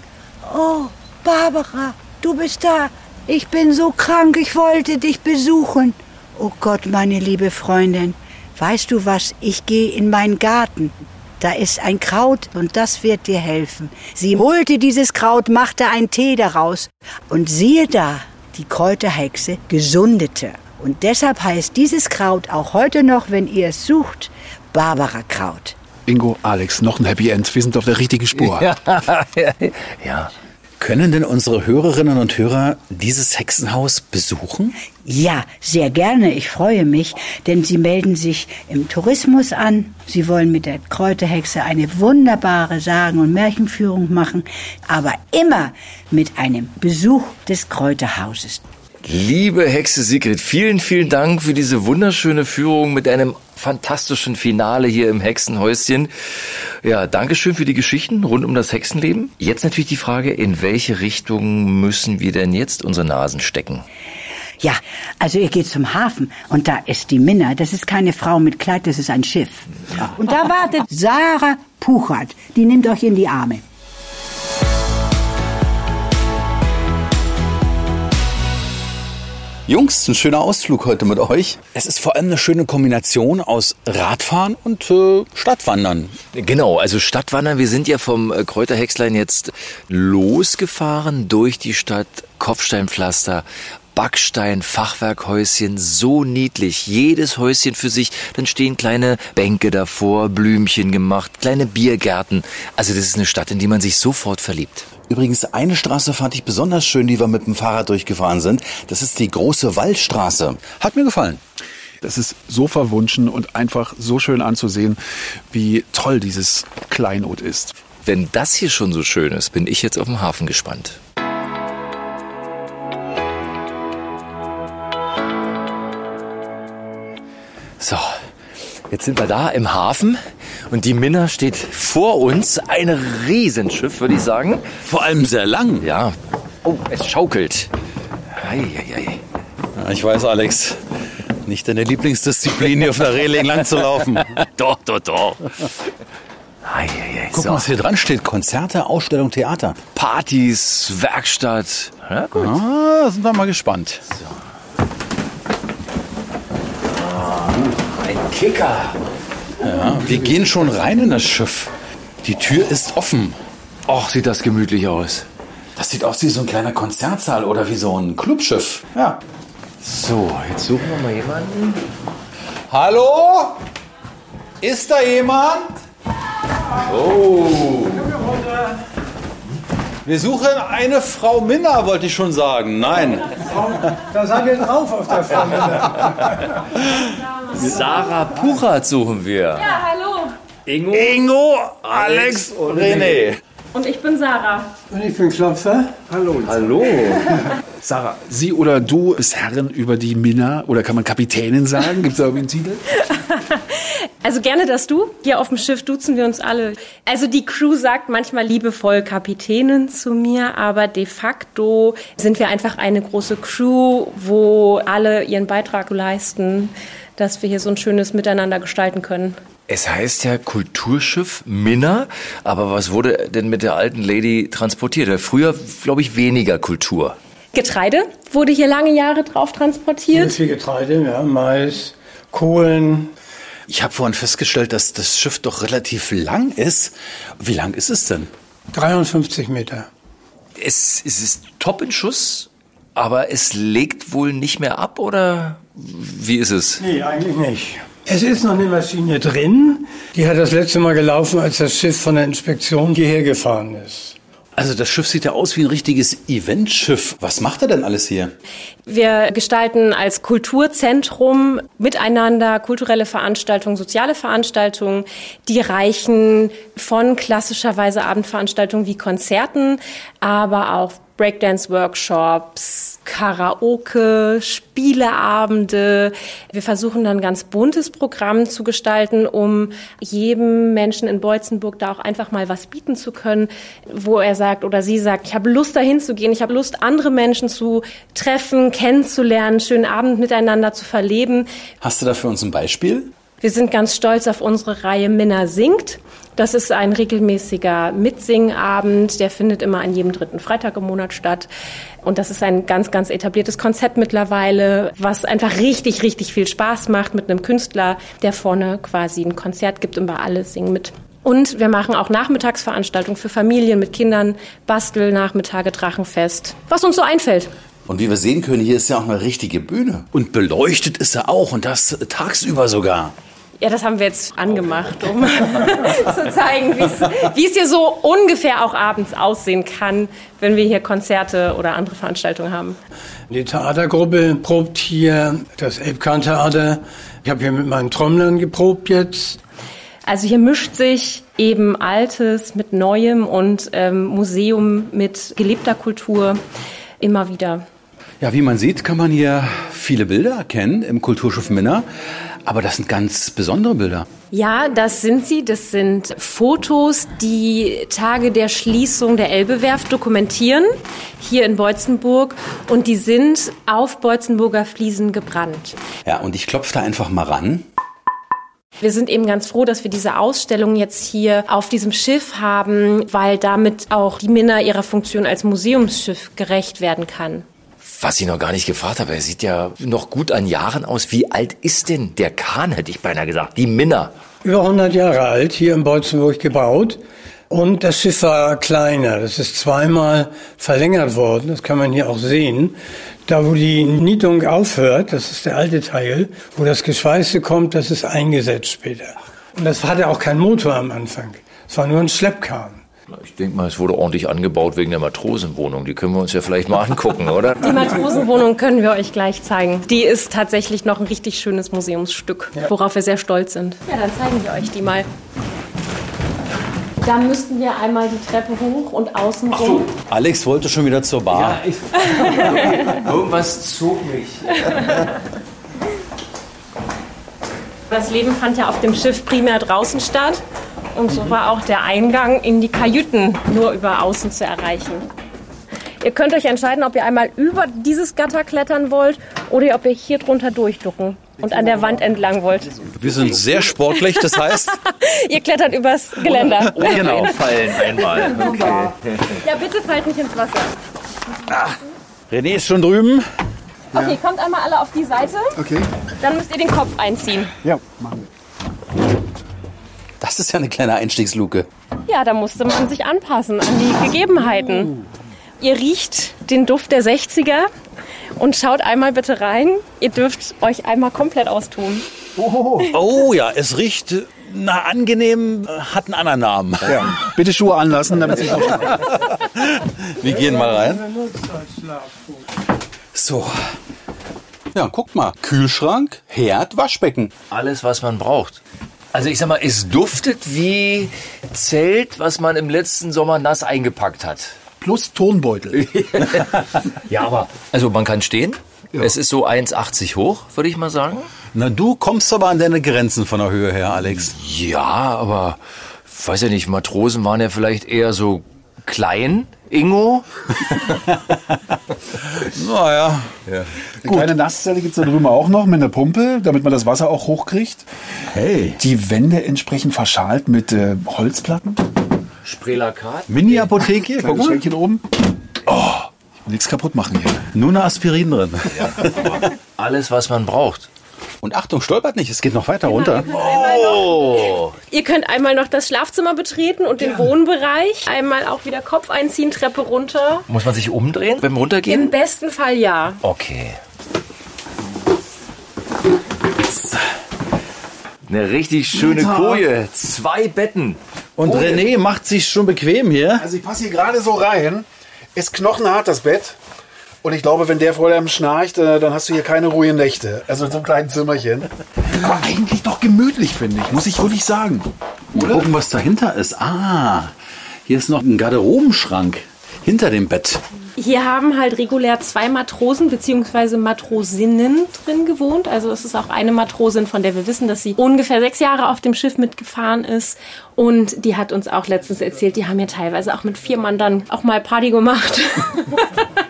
Speaker 7: Oh, Barbara, du bist da. Ich bin so krank, ich wollte dich besuchen. Oh Gott, meine liebe Freundin, weißt du was, ich gehe in meinen Garten. Da ist ein Kraut und das wird dir helfen. Sie holte dieses Kraut, machte einen Tee daraus und siehe da, die Kräuterhexe gesundete. Und deshalb heißt dieses Kraut auch heute noch, wenn ihr es sucht, Barbara-Kraut.
Speaker 4: Ingo, Alex, noch ein Happy End. Wir sind auf der richtigen Spur.
Speaker 3: Ja.
Speaker 2: Können denn unsere Hörerinnen und Hörer dieses Hexenhaus besuchen?
Speaker 7: Ja, sehr gerne. Ich freue mich, denn Sie melden sich im Tourismus an. Sie wollen mit der Kräuterhexe eine wunderbare Sagen- und Märchenführung machen, aber immer mit einem Besuch des Kräuterhauses.
Speaker 3: Liebe Hexe Sigrid, vielen, vielen Dank für diese wunderschöne Führung mit einem fantastischen Finale hier im Hexenhäuschen. Ja, Dankeschön für die Geschichten rund um das Hexenleben. Jetzt natürlich die Frage, in welche Richtung müssen wir denn jetzt unsere Nasen stecken?
Speaker 7: Ja, also ihr geht zum Hafen und da ist die Minna. Das ist keine Frau mit Kleid, das ist ein Schiff. Und da wartet Sarah Puchert. Die nimmt euch in die Arme.
Speaker 2: Jungs, ein schöner Ausflug heute mit euch. Es ist vor allem eine schöne Kombination aus Radfahren und äh, Stadtwandern.
Speaker 3: Genau, also Stadtwandern. Wir sind ja vom äh, Kräuterhexlein jetzt losgefahren durch die Stadt. Kopfsteinpflaster, Backstein, Fachwerkhäuschen, so niedlich. Jedes Häuschen für sich. Dann stehen kleine Bänke davor, Blümchen gemacht, kleine Biergärten. Also das ist eine Stadt, in die man sich sofort verliebt.
Speaker 2: Übrigens, eine Straße fand ich besonders schön, die wir mit dem Fahrrad durchgefahren sind. Das ist die große Wallstraße. Hat mir gefallen.
Speaker 4: Das ist so verwunschen und einfach so schön anzusehen, wie toll dieses Kleinod ist.
Speaker 3: Wenn das hier schon so schön ist, bin ich jetzt auf dem Hafen gespannt. Jetzt sind wir da im Hafen und die Minna steht vor uns. Ein Riesenschiff, würde ich sagen.
Speaker 2: Vor allem sehr lang.
Speaker 3: Ja. Oh, es schaukelt. Ei, ei, ei.
Speaker 2: Ja, ich weiß, Alex. Nicht deine Lieblingsdisziplin, hier auf der Reling lang zu laufen.
Speaker 3: Doch, doch, doch. Ei, ei.
Speaker 2: Guck
Speaker 3: so.
Speaker 2: mal, was hier dran steht. Konzerte, Ausstellung, Theater.
Speaker 3: Partys, Werkstatt. Ja, gut.
Speaker 2: Ah, sind wir mal gespannt.
Speaker 3: Ein Kicker.
Speaker 2: Ja, wir gehen schon rein in das Schiff. Die Tür ist offen.
Speaker 3: Och, sieht das gemütlich aus.
Speaker 2: Das sieht aus wie so ein kleiner Konzertsaal oder wie so ein Clubschiff. Ja.
Speaker 3: So, jetzt suchen wir mal jemanden.
Speaker 2: Hallo? Ist da jemand? Oh. Wir suchen eine Frau Minna, wollte ich schon sagen. Nein.
Speaker 8: Da seid ihr drauf auf der Fahne.
Speaker 3: Sarah Puchert suchen wir.
Speaker 9: Ja, hallo.
Speaker 3: Ingo.
Speaker 2: Ingo, Alex und René.
Speaker 9: Und ich bin Sarah.
Speaker 8: Und ich bin Klopfer. Hallo.
Speaker 3: Hallo.
Speaker 4: Sarah, Sie oder du bist Herrin über die Minna oder kann man Kapitänin sagen? Gibt es da irgendwie einen Titel?
Speaker 9: Also gerne das Du. Hier auf dem Schiff duzen wir uns alle. Also die Crew sagt manchmal liebevoll Kapitänin zu mir, aber de facto sind wir einfach eine große Crew, wo alle ihren Beitrag leisten, dass wir hier so ein schönes Miteinander gestalten können.
Speaker 3: Es heißt ja Kulturschiff Minna, aber was wurde denn mit der alten Lady transportiert? Früher, glaube ich, weniger Kultur.
Speaker 9: Getreide wurde hier lange Jahre drauf transportiert.
Speaker 8: ist viel Getreide, ja, Mais, Kohlen.
Speaker 2: Ich habe vorhin festgestellt, dass das Schiff doch relativ lang ist. Wie lang ist es denn?
Speaker 8: 53 Meter.
Speaker 3: Es, es ist top in Schuss, aber es legt wohl nicht mehr ab, oder wie ist es?
Speaker 8: Nee, eigentlich nicht. Es ist noch eine Maschine drin. Die hat das letzte Mal gelaufen, als das Schiff von der Inspektion hierher gefahren ist.
Speaker 2: Also das Schiff sieht ja aus wie ein richtiges Eventschiff. Was macht er denn alles hier?
Speaker 9: Wir gestalten als Kulturzentrum miteinander kulturelle Veranstaltungen, soziale Veranstaltungen, die reichen von klassischerweise Abendveranstaltungen wie Konzerten, aber auch Breakdance-Workshops, Karaoke, Spieleabende. Wir versuchen dann ein ganz buntes Programm zu gestalten, um jedem Menschen in Beutzenburg da auch einfach mal was bieten zu können, wo er sagt oder sie sagt, ich habe Lust dahin zu gehen, ich habe Lust, andere Menschen zu treffen, kennenzulernen, schönen Abend miteinander zu verleben.
Speaker 2: Hast du da für uns ein Beispiel?
Speaker 9: Wir sind ganz stolz auf unsere Reihe Minna singt. Das ist ein regelmäßiger Mitsingabend, der findet immer an jedem dritten Freitag im Monat statt. Und das ist ein ganz, ganz etabliertes Konzept mittlerweile, was einfach richtig, richtig viel Spaß macht mit einem Künstler, der vorne quasi ein Konzert gibt und bei alle singen mit. Und wir machen auch Nachmittagsveranstaltungen für Familien mit Kindern, Bastelnachmittage, Drachenfest, was uns so einfällt.
Speaker 2: Und wie wir sehen können, hier ist ja auch eine richtige Bühne. Und beleuchtet ist er auch und das tagsüber sogar.
Speaker 9: Ja, das haben wir jetzt angemacht, um zu zeigen, wie es hier so ungefähr auch abends aussehen kann, wenn wir hier Konzerte oder andere Veranstaltungen haben.
Speaker 8: Die Theatergruppe probt hier das Elbkan-Theater. Ich habe hier mit meinen Trommlern geprobt jetzt.
Speaker 9: Also hier mischt sich eben Altes mit Neuem und ähm, Museum mit gelebter Kultur immer wieder.
Speaker 2: Ja, wie man sieht, kann man hier viele Bilder erkennen im Kulturschiff Minna. Aber das sind ganz besondere Bilder.
Speaker 9: Ja, das sind sie. Das sind Fotos, die Tage der Schließung der Elbewerft dokumentieren, hier in Beutzenburg. Und die sind auf Beutzenburger Fliesen gebrannt.
Speaker 2: Ja, und ich klopfe da einfach mal ran.
Speaker 9: Wir sind eben ganz froh, dass wir diese Ausstellung jetzt hier auf diesem Schiff haben, weil damit auch die Minna ihrer Funktion als Museumsschiff gerecht werden kann.
Speaker 3: Was ich noch gar nicht gefragt habe, er sieht ja noch gut an Jahren aus. Wie alt ist denn der Kahn, hätte ich beinahe gesagt, die Minna?
Speaker 8: Über 100 Jahre alt, hier in Beutzenburg gebaut. Und das Schiff war kleiner. Das ist zweimal verlängert worden. Das kann man hier auch sehen. Da, wo die Nietung aufhört, das ist der alte Teil, wo das Geschweiße kommt, das ist eingesetzt später. Und das hatte auch keinen Motor am Anfang. Es war nur ein Schleppkahn.
Speaker 3: Ich denke mal, es wurde ordentlich angebaut wegen der Matrosenwohnung. Die können wir uns ja vielleicht mal angucken, oder?
Speaker 9: Die Matrosenwohnung können wir euch gleich zeigen. Die ist tatsächlich noch ein richtig schönes Museumsstück, worauf wir sehr stolz sind. Ja, dann zeigen wir euch die mal. Da müssten wir einmal die Treppe hoch und außen rum.
Speaker 2: Alex wollte schon wieder zur Bar.
Speaker 3: ich, irgendwas zog mich.
Speaker 9: Das Leben fand ja auf dem Schiff primär draußen statt. Und so war auch der Eingang in die Kajüten nur über außen zu erreichen. Ihr könnt euch entscheiden, ob ihr einmal über dieses Gatter klettern wollt oder ob ihr hier drunter durchducken und an der Wand entlang wollt.
Speaker 2: Wir sind sehr sportlich, das heißt,
Speaker 9: Ihr klettert übers Geländer.
Speaker 2: genau.
Speaker 3: Fallen einmal. Okay.
Speaker 9: Ja, bitte fallt nicht ins Wasser.
Speaker 2: René ist schon drüben.
Speaker 9: Okay, kommt einmal alle auf die Seite.
Speaker 4: Okay.
Speaker 9: Dann müsst ihr den Kopf einziehen.
Speaker 4: Ja, machen wir.
Speaker 2: Das ist ja eine kleine Einstiegsluke.
Speaker 9: Ja, da musste man sich anpassen an die Gegebenheiten. Ihr riecht den Duft der 60er und schaut einmal bitte rein. Ihr dürft euch einmal komplett austun.
Speaker 2: Oh ja, es riecht na angenehm, hat einen anderen Namen.
Speaker 4: Ja. Bitte Schuhe anlassen, damit Sie
Speaker 2: Wir gehen mal rein. So. Ja, guck mal. Kühlschrank, Herd, Waschbecken.
Speaker 3: Alles, was man braucht. Also ich sag mal, es duftet wie Zelt, was man im letzten Sommer nass eingepackt hat.
Speaker 4: Plus Tonbeutel.
Speaker 3: Ja, aber also man kann stehen. Es ist so 1,80 hoch, würde ich mal sagen.
Speaker 2: Na, du kommst aber an deine Grenzen von der Höhe her, Alex.
Speaker 3: Ja, aber weiß ja nicht, Matrosen waren ja vielleicht eher so klein, Ingo.
Speaker 2: Naja.
Speaker 4: Eine kleine Nasszelle gibt's da drüben auch noch mit einer Pumpe, damit man das Wasser auch hochkriegt.
Speaker 2: Hey.
Speaker 4: Die Wände entsprechend verschalt mit äh, Holzplatten.
Speaker 3: Sprelakat.
Speaker 2: Mini-Apotheke, guck mal.
Speaker 4: Schränkchen oben. Oh, nichts kaputt machen hier.
Speaker 2: Nur eine Aspirin drin.
Speaker 3: Alles, was man braucht.
Speaker 2: Und Achtung, stolpert nicht, es geht noch weiter runter.
Speaker 3: Oh,
Speaker 9: Ihr könnt einmal noch das Schlafzimmer betreten und den Wohnbereich. Einmal auch wieder Kopf einziehen, Treppe runter.
Speaker 3: muss man sich umdrehen beim
Speaker 9: Im
Speaker 3: Runtergehen?
Speaker 9: besten Fall ja.
Speaker 3: Okay. Eine richtig schöne Koje. Zwei Betten.
Speaker 2: Und René macht sich schon bequem hier.
Speaker 4: Also ich passe hier gerade so rein. Ist knochenhart das Bett. Und ich glaube, wenn der vor allem schnarcht, äh, dann hast du hier keine ruhigen Nächte. Also in so einem kleinen Zimmerchen. Aber eigentlich doch gemütlich, finde ich. Muss ich wirklich sagen.
Speaker 2: Mal gucken, was dahinter ist. Ah, hier ist noch ein Garderobenschrank hinter dem Bett.
Speaker 9: Hier haben halt regulär zwei Matrosen bzw. Matrosinnen drin gewohnt. Also es ist auch eine Matrosin, von der wir wissen, dass sie ungefähr sechs Jahre auf dem Schiff mitgefahren ist. Und die hat uns auch letztens erzählt, die haben ja teilweise auch mit vier Mann dann auch mal Party gemacht.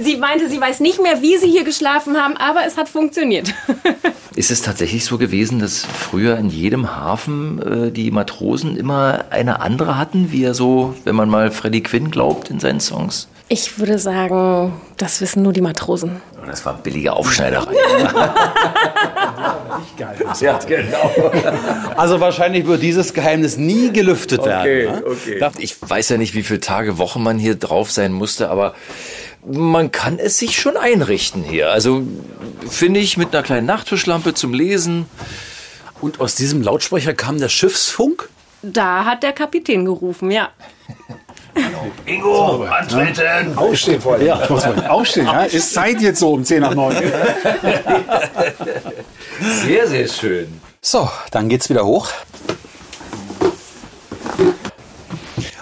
Speaker 9: sie meinte, sie weiß nicht mehr, wie sie hier geschlafen haben, aber es hat funktioniert.
Speaker 3: Ist es tatsächlich so gewesen, dass früher in jedem Hafen äh, die Matrosen immer eine andere hatten, wie er so, wenn man mal Freddie Quinn glaubt in seinen Songs?
Speaker 9: Ich würde sagen, das wissen nur die Matrosen.
Speaker 3: Oh, Das war billige Aufschneiderei. ja, genau.
Speaker 2: Also wahrscheinlich wird dieses Geheimnis nie gelüftet werden. ne?
Speaker 3: okay. Ich weiß ja nicht, wie viele Tage, Wochen man hier drauf sein musste, aber man kann es sich schon einrichten hier. Also finde ich mit einer kleinen Nachttischlampe zum Lesen.
Speaker 2: Und aus diesem Lautsprecher kam der Schiffsfunk?
Speaker 9: Da hat der Kapitän gerufen, ja.
Speaker 3: Ingo, antreten!
Speaker 4: Aufstehen vorher. Ja. Aufstehen. Ja? Ist Zeit jetzt so um 10 nach 9.
Speaker 3: Sehr, sehr schön.
Speaker 2: So, dann geht's wieder hoch.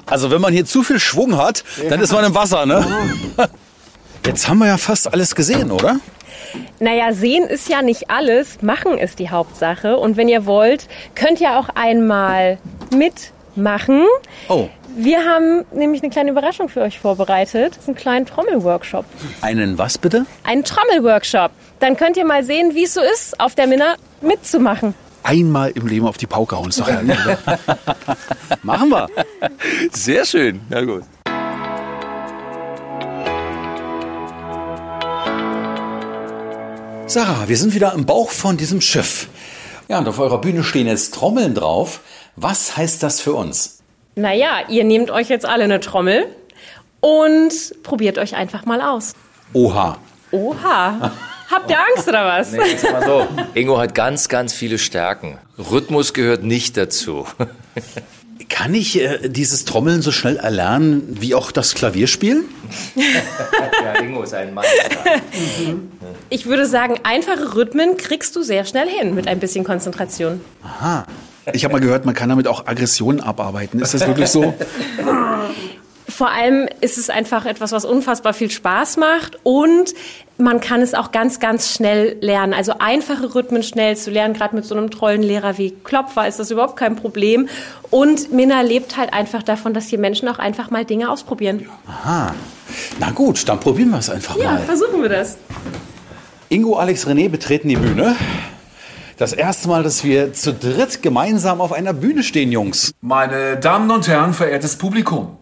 Speaker 2: Also wenn man hier zu viel Schwung hat, dann ist man im Wasser, ne? Jetzt haben wir ja fast alles gesehen, oder?
Speaker 9: Naja, sehen ist ja nicht alles, machen ist die Hauptsache. Und wenn ihr wollt, könnt ihr auch einmal mitmachen.
Speaker 2: Oh,
Speaker 9: Wir haben nämlich eine kleine Überraschung für euch vorbereitet. Einen kleinen Trommelworkshop.
Speaker 2: einen was bitte?
Speaker 9: Einen Trommelworkshop. Dann könnt ihr mal sehen, wie es so ist, auf der Minna mitzumachen.
Speaker 4: Einmal im Leben auf die Pauke hauen.
Speaker 2: Machen wir.
Speaker 3: Sehr schön. Na gut.
Speaker 2: Sarah, wir sind wieder im Bauch von diesem Schiff. Ja, und auf eurer Bühne stehen jetzt Trommeln drauf. Was heißt das für uns?
Speaker 9: Naja, ihr nehmt euch jetzt alle eine Trommel und probiert euch einfach mal aus.
Speaker 2: Oha.
Speaker 9: Oha. Habt ihr Angst oder was?
Speaker 3: Nee, jetzt mal so. Ingo hat ganz, ganz viele Stärken. Rhythmus gehört nicht dazu.
Speaker 2: Kann ich äh, dieses Trommeln so schnell erlernen wie auch das Klavierspielen?
Speaker 3: ja, Ingo ist ein Mann.
Speaker 9: Ich würde sagen, einfache Rhythmen kriegst du sehr schnell hin mit ein bisschen Konzentration.
Speaker 4: Aha. Ich habe mal gehört, man kann damit auch Aggressionen abarbeiten. Ist das wirklich so?
Speaker 9: Vor allem ist es einfach etwas, was unfassbar viel Spaß macht und man kann es auch ganz, ganz schnell lernen. Also einfache Rhythmen schnell zu lernen, gerade mit so einem treuen Lehrer wie Klopfer ist das überhaupt kein Problem. Und Minna lebt halt einfach davon, dass hier Menschen auch einfach mal Dinge ausprobieren.
Speaker 2: Aha. Na gut, dann probieren wir es einfach
Speaker 9: Ja,
Speaker 2: mal.
Speaker 9: versuchen wir das.
Speaker 2: Ingo, Alex, René betreten die Bühne. Das erste Mal, dass wir zu dritt gemeinsam auf einer Bühne stehen, Jungs.
Speaker 4: Meine Damen und Herren, verehrtes Publikum.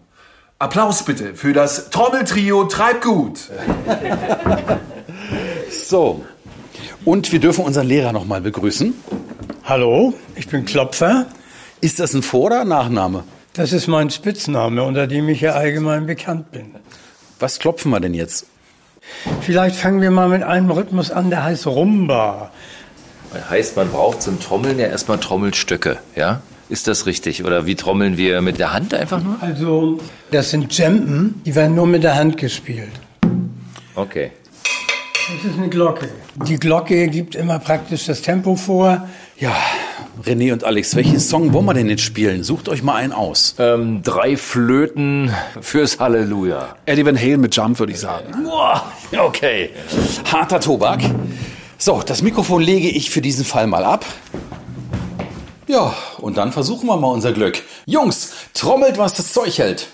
Speaker 4: Applaus bitte für das Trommeltrio Treibgut.
Speaker 2: So. Und wir dürfen unseren Lehrer noch mal begrüßen.
Speaker 8: Hallo, ich bin Klopfer.
Speaker 2: Ist das ein Vor- oder Nachname?
Speaker 8: Das ist mein Spitzname, unter dem ich ja allgemein bekannt bin.
Speaker 2: Was klopfen wir denn jetzt?
Speaker 8: Vielleicht fangen wir mal mit einem Rhythmus an, der heißt Rumba.
Speaker 3: Heißt, man braucht zum Trommeln ja erstmal Trommelstöcke, ja? Ist das richtig? Oder wie trommeln wir mit der Hand einfach nur?
Speaker 8: Also, das sind Djemben, die werden nur mit der Hand gespielt.
Speaker 3: Okay.
Speaker 8: Das ist eine Glocke. Die Glocke gibt immer praktisch das Tempo vor.
Speaker 2: Ja, René und Alex, welchen Song wollen wir denn jetzt spielen? Sucht euch mal einen aus.
Speaker 3: Ähm, drei Flöten fürs Halleluja.
Speaker 4: Eddie Van Halen mit Jump, würde ich sagen.
Speaker 2: Okay. Harter Tobak. So, das Mikrofon lege ich für diesen Fall mal ab. Ja, und dann versuchen wir mal unser Glück. Jungs, trommelt, was das Zeug hält.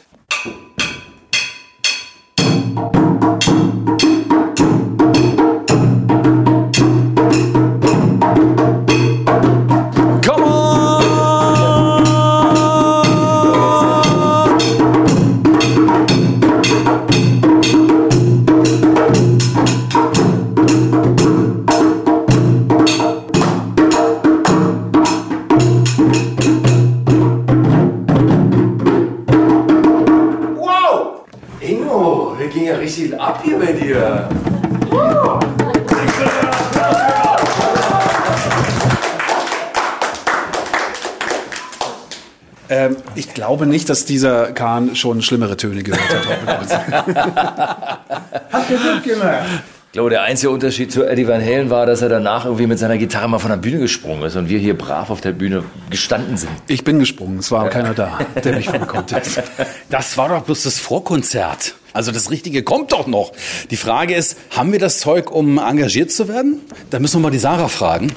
Speaker 4: Dass dieser Kahn schon schlimmere Töne gehört hat.
Speaker 8: Habt ihr gut gemacht?
Speaker 3: Ich glaube, der einzige Unterschied zu Eddie Van Halen war, dass er danach irgendwie mit seiner Gitarre mal von der Bühne gesprungen ist und wir hier brav auf der Bühne gestanden sind.
Speaker 4: Ich bin gesprungen, es war keiner da, der mich fangen konnte.
Speaker 2: Das war doch bloß das Vorkonzert. Also das Richtige kommt doch noch. Die Frage ist, haben wir das Zeug, um engagiert zu werden? Da müssen wir mal die Sarah fragen.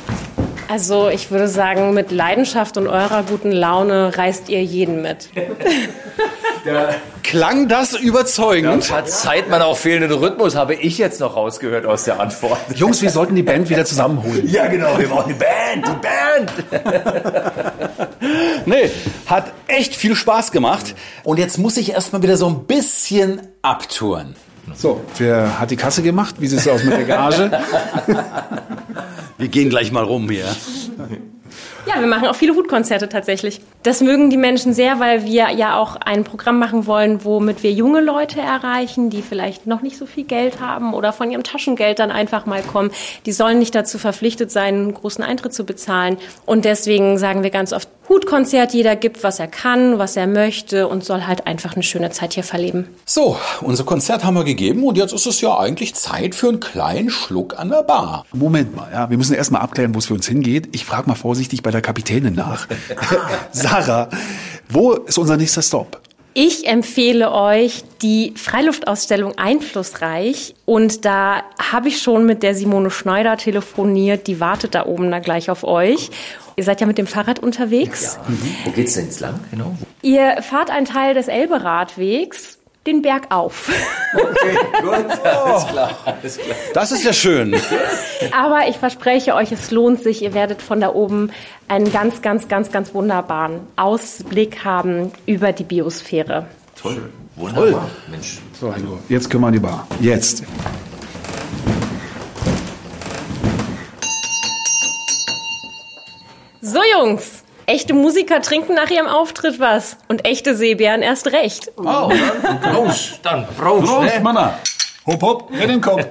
Speaker 9: Also ich würde sagen, mit Leidenschaft und eurer guten Laune reißt ihr jeden mit.
Speaker 2: Klang das überzeugend?
Speaker 3: Verzeiht man auch fehlenden Rhythmus, habe ich jetzt noch rausgehört aus der Antwort.
Speaker 4: Jungs, wir sollten die Band wieder zusammenholen.
Speaker 3: Ja, genau, wir brauchen die Band, die Band.
Speaker 2: Nee, hat echt viel Spaß gemacht. Und jetzt muss ich erstmal wieder so ein bisschen abtouren.
Speaker 4: So, wer hat die Kasse gemacht? Wie sieht es aus mit der Gage?
Speaker 2: Wir gehen gleich mal rum hier.
Speaker 9: Ja, wir machen auch viele Hutkonzerte tatsächlich. Das mögen die Menschen sehr, weil wir ja auch ein Programm machen wollen, womit wir junge Leute erreichen, die vielleicht noch nicht so viel Geld haben oder von ihrem Taschengeld dann einfach mal kommen. Die sollen nicht dazu verpflichtet sein, einen großen Eintritt zu bezahlen. Und deswegen sagen wir ganz oft, Hutkonzert, jeder gibt, was er kann, was er möchte und soll halt einfach eine schöne Zeit hier verleben.
Speaker 2: So, unser Konzert haben wir gegeben und jetzt ist es ja eigentlich Zeit für einen kleinen Schluck an der Bar.
Speaker 4: Moment mal, ja, wir müssen erst mal abklären, wo es für uns hingeht. Ich frage mal vorsichtig bei der Kapitänin nach. Sarah, wo ist unser nächster Stop?
Speaker 9: Ich empfehle euch die Freiluftausstellung Einflussreich und da habe ich schon mit der Simone Schneider telefoniert, die wartet da oben da gleich auf euch. Ihr seid ja mit dem Fahrrad unterwegs.
Speaker 3: Wo geht's denn jetzt lang? Genau.
Speaker 9: Ihr fahrt einen Teil des Elberadwegs den Berg auf.
Speaker 3: Okay, gut, alles klar, alles klar.
Speaker 2: Das ist ja schön.
Speaker 9: Aber ich verspreche euch, es lohnt sich. Ihr werdet von da oben einen ganz, ganz, ganz, ganz wunderbaren Ausblick haben über die Biosphäre.
Speaker 3: Toll, wunderbar. Mensch,
Speaker 4: So, Ingo, jetzt können wir an die Bar. Jetzt.
Speaker 9: So, Jungs. Echte Musiker trinken nach ihrem Auftritt was. Und echte Seebären erst recht.
Speaker 10: Oh, dann Prost. Dann Prost,
Speaker 4: Prost,
Speaker 10: ne?
Speaker 4: Männer. Hopp, hopp, in den Kopf.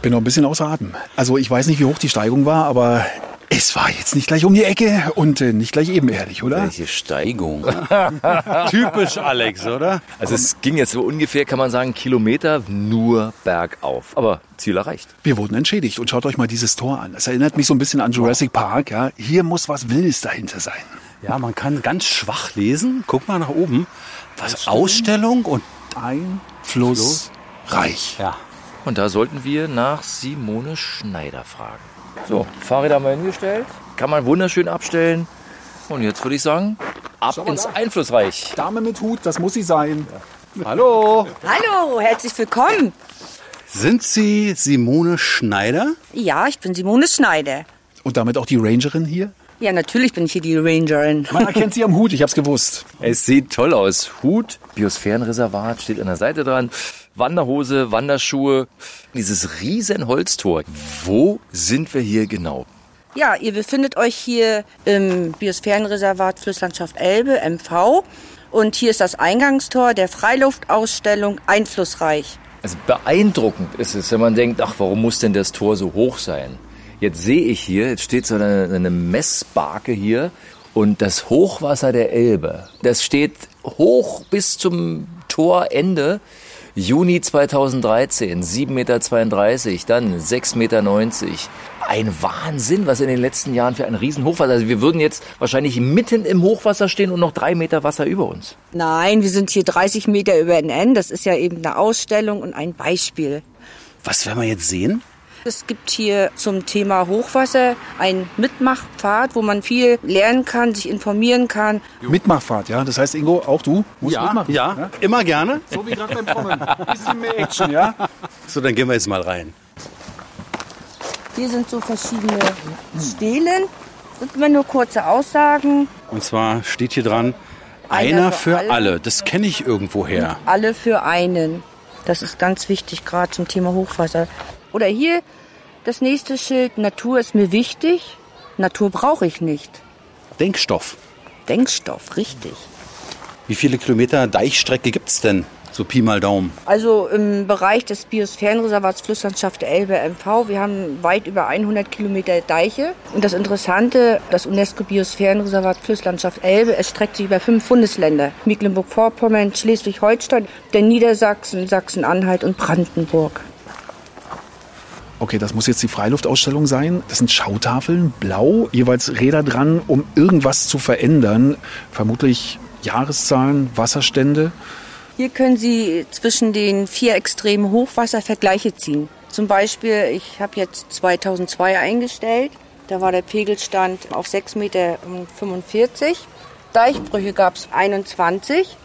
Speaker 4: Bin noch ein bisschen außer Atem. Also ich weiß nicht, wie hoch die Steigung war, aber es war jetzt nicht gleich um die Ecke und äh, nicht gleich ebenerdig, oder?
Speaker 2: Welche Steigung.
Speaker 10: Typisch Alex, oder?
Speaker 3: Also es ging jetzt so ungefähr, kann man sagen, Kilometer nur bergauf. Aber Ziel erreicht.
Speaker 4: Wir wurden entschädigt und schaut euch mal dieses Tor an. Das erinnert mich so ein bisschen an Jurassic Park. Ja? Hier muss was Wildes dahinter sein.
Speaker 2: Ja, man kann ganz schwach lesen. Guck mal nach oben. Was Ausstellung und
Speaker 4: Einflussreich.
Speaker 2: ja.
Speaker 3: Und da sollten wir nach Simone Schneider fragen. So, Fahrräder haben wir hingestellt. Kann man wunderschön abstellen. Und jetzt würde ich sagen, ab ins Einflussreich.
Speaker 4: Dame mit Hut, das muss sie sein.
Speaker 2: Hallo.
Speaker 11: Hallo, herzlich willkommen.
Speaker 2: Sind Sie Simone Schneider?
Speaker 11: Ja, ich bin Simone Schneider.
Speaker 4: Und damit auch die Rangerin hier?
Speaker 11: Ja, natürlich bin ich hier die Rangerin.
Speaker 4: Man erkennt sie am Hut, ich hab's gewusst.
Speaker 3: Es sieht toll aus. Hut, Biosphärenreservat steht an der Seite dran. Wanderhose, Wanderschuhe, dieses riesen Holztor. Wo sind wir hier genau?
Speaker 11: Ja, ihr befindet euch hier im Biosphärenreservat Flusslandschaft Elbe, MV. Und hier ist das Eingangstor der Freiluftausstellung Einflussreich.
Speaker 3: Also beeindruckend ist es, wenn man denkt, ach, warum muss denn das Tor so hoch sein? Jetzt sehe ich hier, jetzt steht so eine, eine Messbarke hier und das Hochwasser der Elbe, das steht hoch bis zum Torende. Juni 2013, 7,32 Meter, dann 6,90 Meter. Ein Wahnsinn, was in den letzten Jahren für ein Riesenhochwasser. Also wir würden jetzt wahrscheinlich mitten im Hochwasser stehen und noch drei Meter Wasser über uns.
Speaker 11: Nein, wir sind hier 30 Meter über NN. Das ist ja eben eine Ausstellung und ein Beispiel.
Speaker 2: Was werden wir jetzt sehen?
Speaker 11: Es gibt hier zum Thema Hochwasser einen Mitmachpfad, wo man viel lernen kann, sich informieren kann.
Speaker 4: Mitmachfahrt, ja? Das heißt, Ingo, auch du musst
Speaker 2: Ja,
Speaker 4: mitmachen.
Speaker 2: ja, immer gerne.
Speaker 4: So wie gerade beim Kommen. Bisschen mehr Action, ja?
Speaker 2: So, dann gehen wir jetzt mal rein.
Speaker 11: Hier sind so verschiedene Stelen. Das sind immer nur kurze Aussagen.
Speaker 2: Und zwar steht hier dran, einer,
Speaker 11: Einer
Speaker 2: für
Speaker 11: für
Speaker 2: alle.
Speaker 11: alle.
Speaker 2: Das kenne ich irgendwoher.
Speaker 11: Alle für einen. Das ist ganz wichtig, gerade zum Thema Hochwasser. Oder hier das nächste Schild, Natur ist mir wichtig, Natur brauche ich nicht.
Speaker 2: Denkstoff.
Speaker 11: Denkstoff, richtig.
Speaker 2: Wie viele Kilometer Deichstrecke gibt's denn? So Pi mal Daumen.
Speaker 11: Also im Bereich des Biosphärenreservats Flusslandschaft Elbe MV, wir haben weit über 100 Kilometer Deiche. Und das Interessante, das UNESCO-Biosphärenreservat Flusslandschaft Elbe, es streckt sich über fünf Bundesländer. Mecklenburg-Vorpommern, Schleswig-Holstein, der Niedersachsen, Sachsen-Anhalt und Brandenburg.
Speaker 4: Okay, das muss jetzt die Freiluftausstellung sein. Das sind Schautafeln, blau, jeweils Räder dran, um irgendwas zu verändern. Vermutlich Jahreszahlen, Wasserstände.
Speaker 11: Hier können Sie zwischen den vier extremen Hochwasser Vergleiche ziehen. Zum Beispiel, ich habe jetzt 2002 eingestellt. Da war der Pegelstand auf 6,45 Meter. Deichbrüche gab es 21.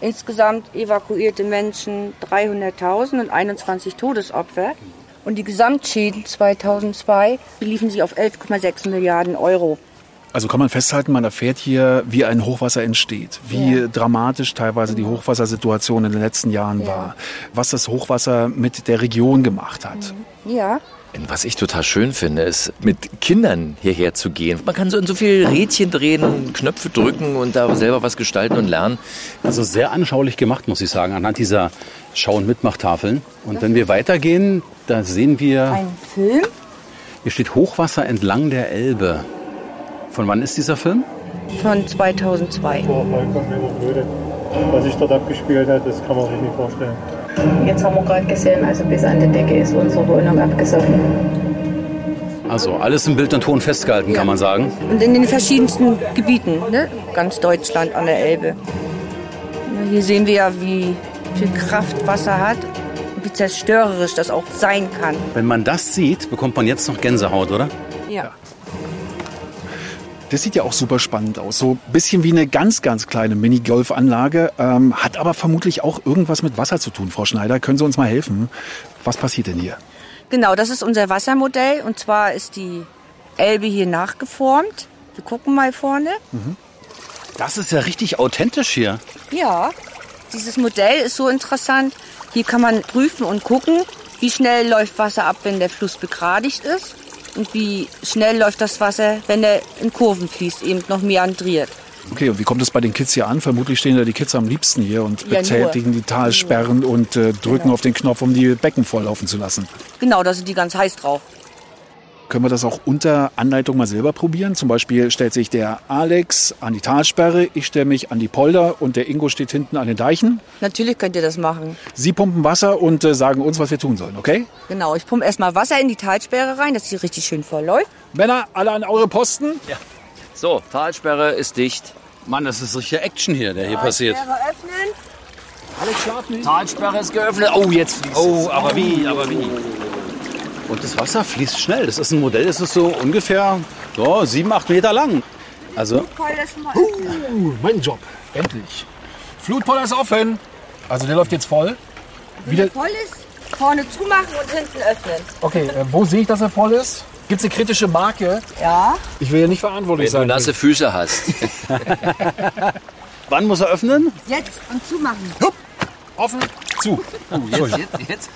Speaker 11: Insgesamt evakuierte Menschen 300.000 und 21 Todesopfer. Und die Gesamtschäden 2002 beliefen sich auf 11,6 Milliarden Euro.
Speaker 4: Also kann man festhalten, man erfährt hier, wie ein Hochwasser entsteht, wie dramatisch teilweise die Hochwassersituation in den letzten Jahren war, was das Hochwasser mit der Region gemacht hat.
Speaker 11: Ja,
Speaker 3: Was ich total schön finde, ist, mit Kindern hierher zu gehen. Man kann so in so viel Rädchen drehen und Knöpfe drücken und da selber was gestalten und lernen.
Speaker 2: Also sehr anschaulich gemacht, muss ich sagen, anhand dieser Schau- und Mitmachtafeln. Und wenn wir weitergehen, da sehen wir,
Speaker 11: ein Film.
Speaker 2: hier steht Hochwasser entlang der Elbe. Von wann ist dieser Film?
Speaker 11: Von 2002.
Speaker 12: vollkommen überblödet. Was sich dort abgespielt hat, das kann man sich nicht vorstellen.
Speaker 13: Jetzt haben wir gerade gesehen, also bis an die Decke ist unsere Wohnung abgesoffen.
Speaker 2: Also alles im Bild und Ton festgehalten, kann man sagen.
Speaker 11: Und in den verschiedensten Gebieten, ne? ganz Deutschland an der Elbe. Ja, Hier sehen wir ja, wie viel Kraft Wasser hat und wie zerstörerisch das auch sein kann.
Speaker 2: Wenn man das sieht, bekommt man jetzt noch Gänsehaut, oder?
Speaker 11: Ja.
Speaker 4: Das sieht ja auch super spannend aus. So ein bisschen wie eine ganz, ganz kleine Mini-Golf-Anlage, ähm, hat aber vermutlich auch irgendwas mit Wasser zu tun. Frau Schneider, können Sie uns mal helfen? Was passiert denn hier?
Speaker 11: Genau, das ist unser Wassermodell und zwar ist die Elbe hier nachgeformt. Wir gucken mal vorne.
Speaker 2: Das ist ja richtig authentisch hier.
Speaker 11: Ja, dieses Modell ist so interessant. Hier kann man prüfen und gucken, wie schnell läuft Wasser ab, wenn der Fluss begradigt ist und wie schnell läuft das Wasser, wenn er in Kurven fließt, eben noch meandriert.
Speaker 4: Okay, und wie kommt es bei den Kids hier an? Vermutlich stehen da die Kids am liebsten hier und
Speaker 11: Ja,
Speaker 4: betätigen die Talsperren und äh, drücken auf den Knopf, um die Becken volllaufen zu lassen.
Speaker 11: Genau, da sind die ganz heiß drauf.
Speaker 4: Können wir das auch unter Anleitung mal selber probieren? Zum Beispiel stellt sich der Alex an die Talsperre, ich stelle mich an die Polder und der Ingo steht hinten an den Deichen.
Speaker 11: Natürlich könnt ihr das machen.
Speaker 4: Sie pumpen Wasser und äh, sagen uns, was wir tun sollen, okay?
Speaker 11: Genau, ich pumpe erstmal Wasser in die Talsperre rein, dass sie richtig schön voll läuft.
Speaker 4: Männer, alle an eure Posten.
Speaker 3: Ja. So, Talsperre ist dicht.
Speaker 2: Mann, das ist richtige Action hier, der hier passiert.
Speaker 11: öffnen.
Speaker 4: Alex, schlaf nicht.
Speaker 3: Talsperre ist geöffnet. Oh, jetzt fließt
Speaker 2: Oh, aber wie, aber wie? Und das Wasser fließt schnell. Das ist ein Modell, das ist so ungefähr so, sieben, acht Meter lang. Also,
Speaker 4: Uh, mein Job. Endlich. Flutpoller ist offen. Also der läuft jetzt voll. Wieder,
Speaker 11: voll ist, vorne zumachen und hinten öffnen.
Speaker 4: okay, äh, wo sehe ich, dass er voll ist? Gibt es eine kritische Marke?
Speaker 11: Ja.
Speaker 4: Ich will ja nicht verantwortlich
Speaker 3: Wenn du
Speaker 4: sein.
Speaker 3: nasse Füße hast.
Speaker 2: wann muss er öffnen?
Speaker 11: Jetzt und zumachen.
Speaker 4: Offen, zu.
Speaker 3: Jetzt, jetzt?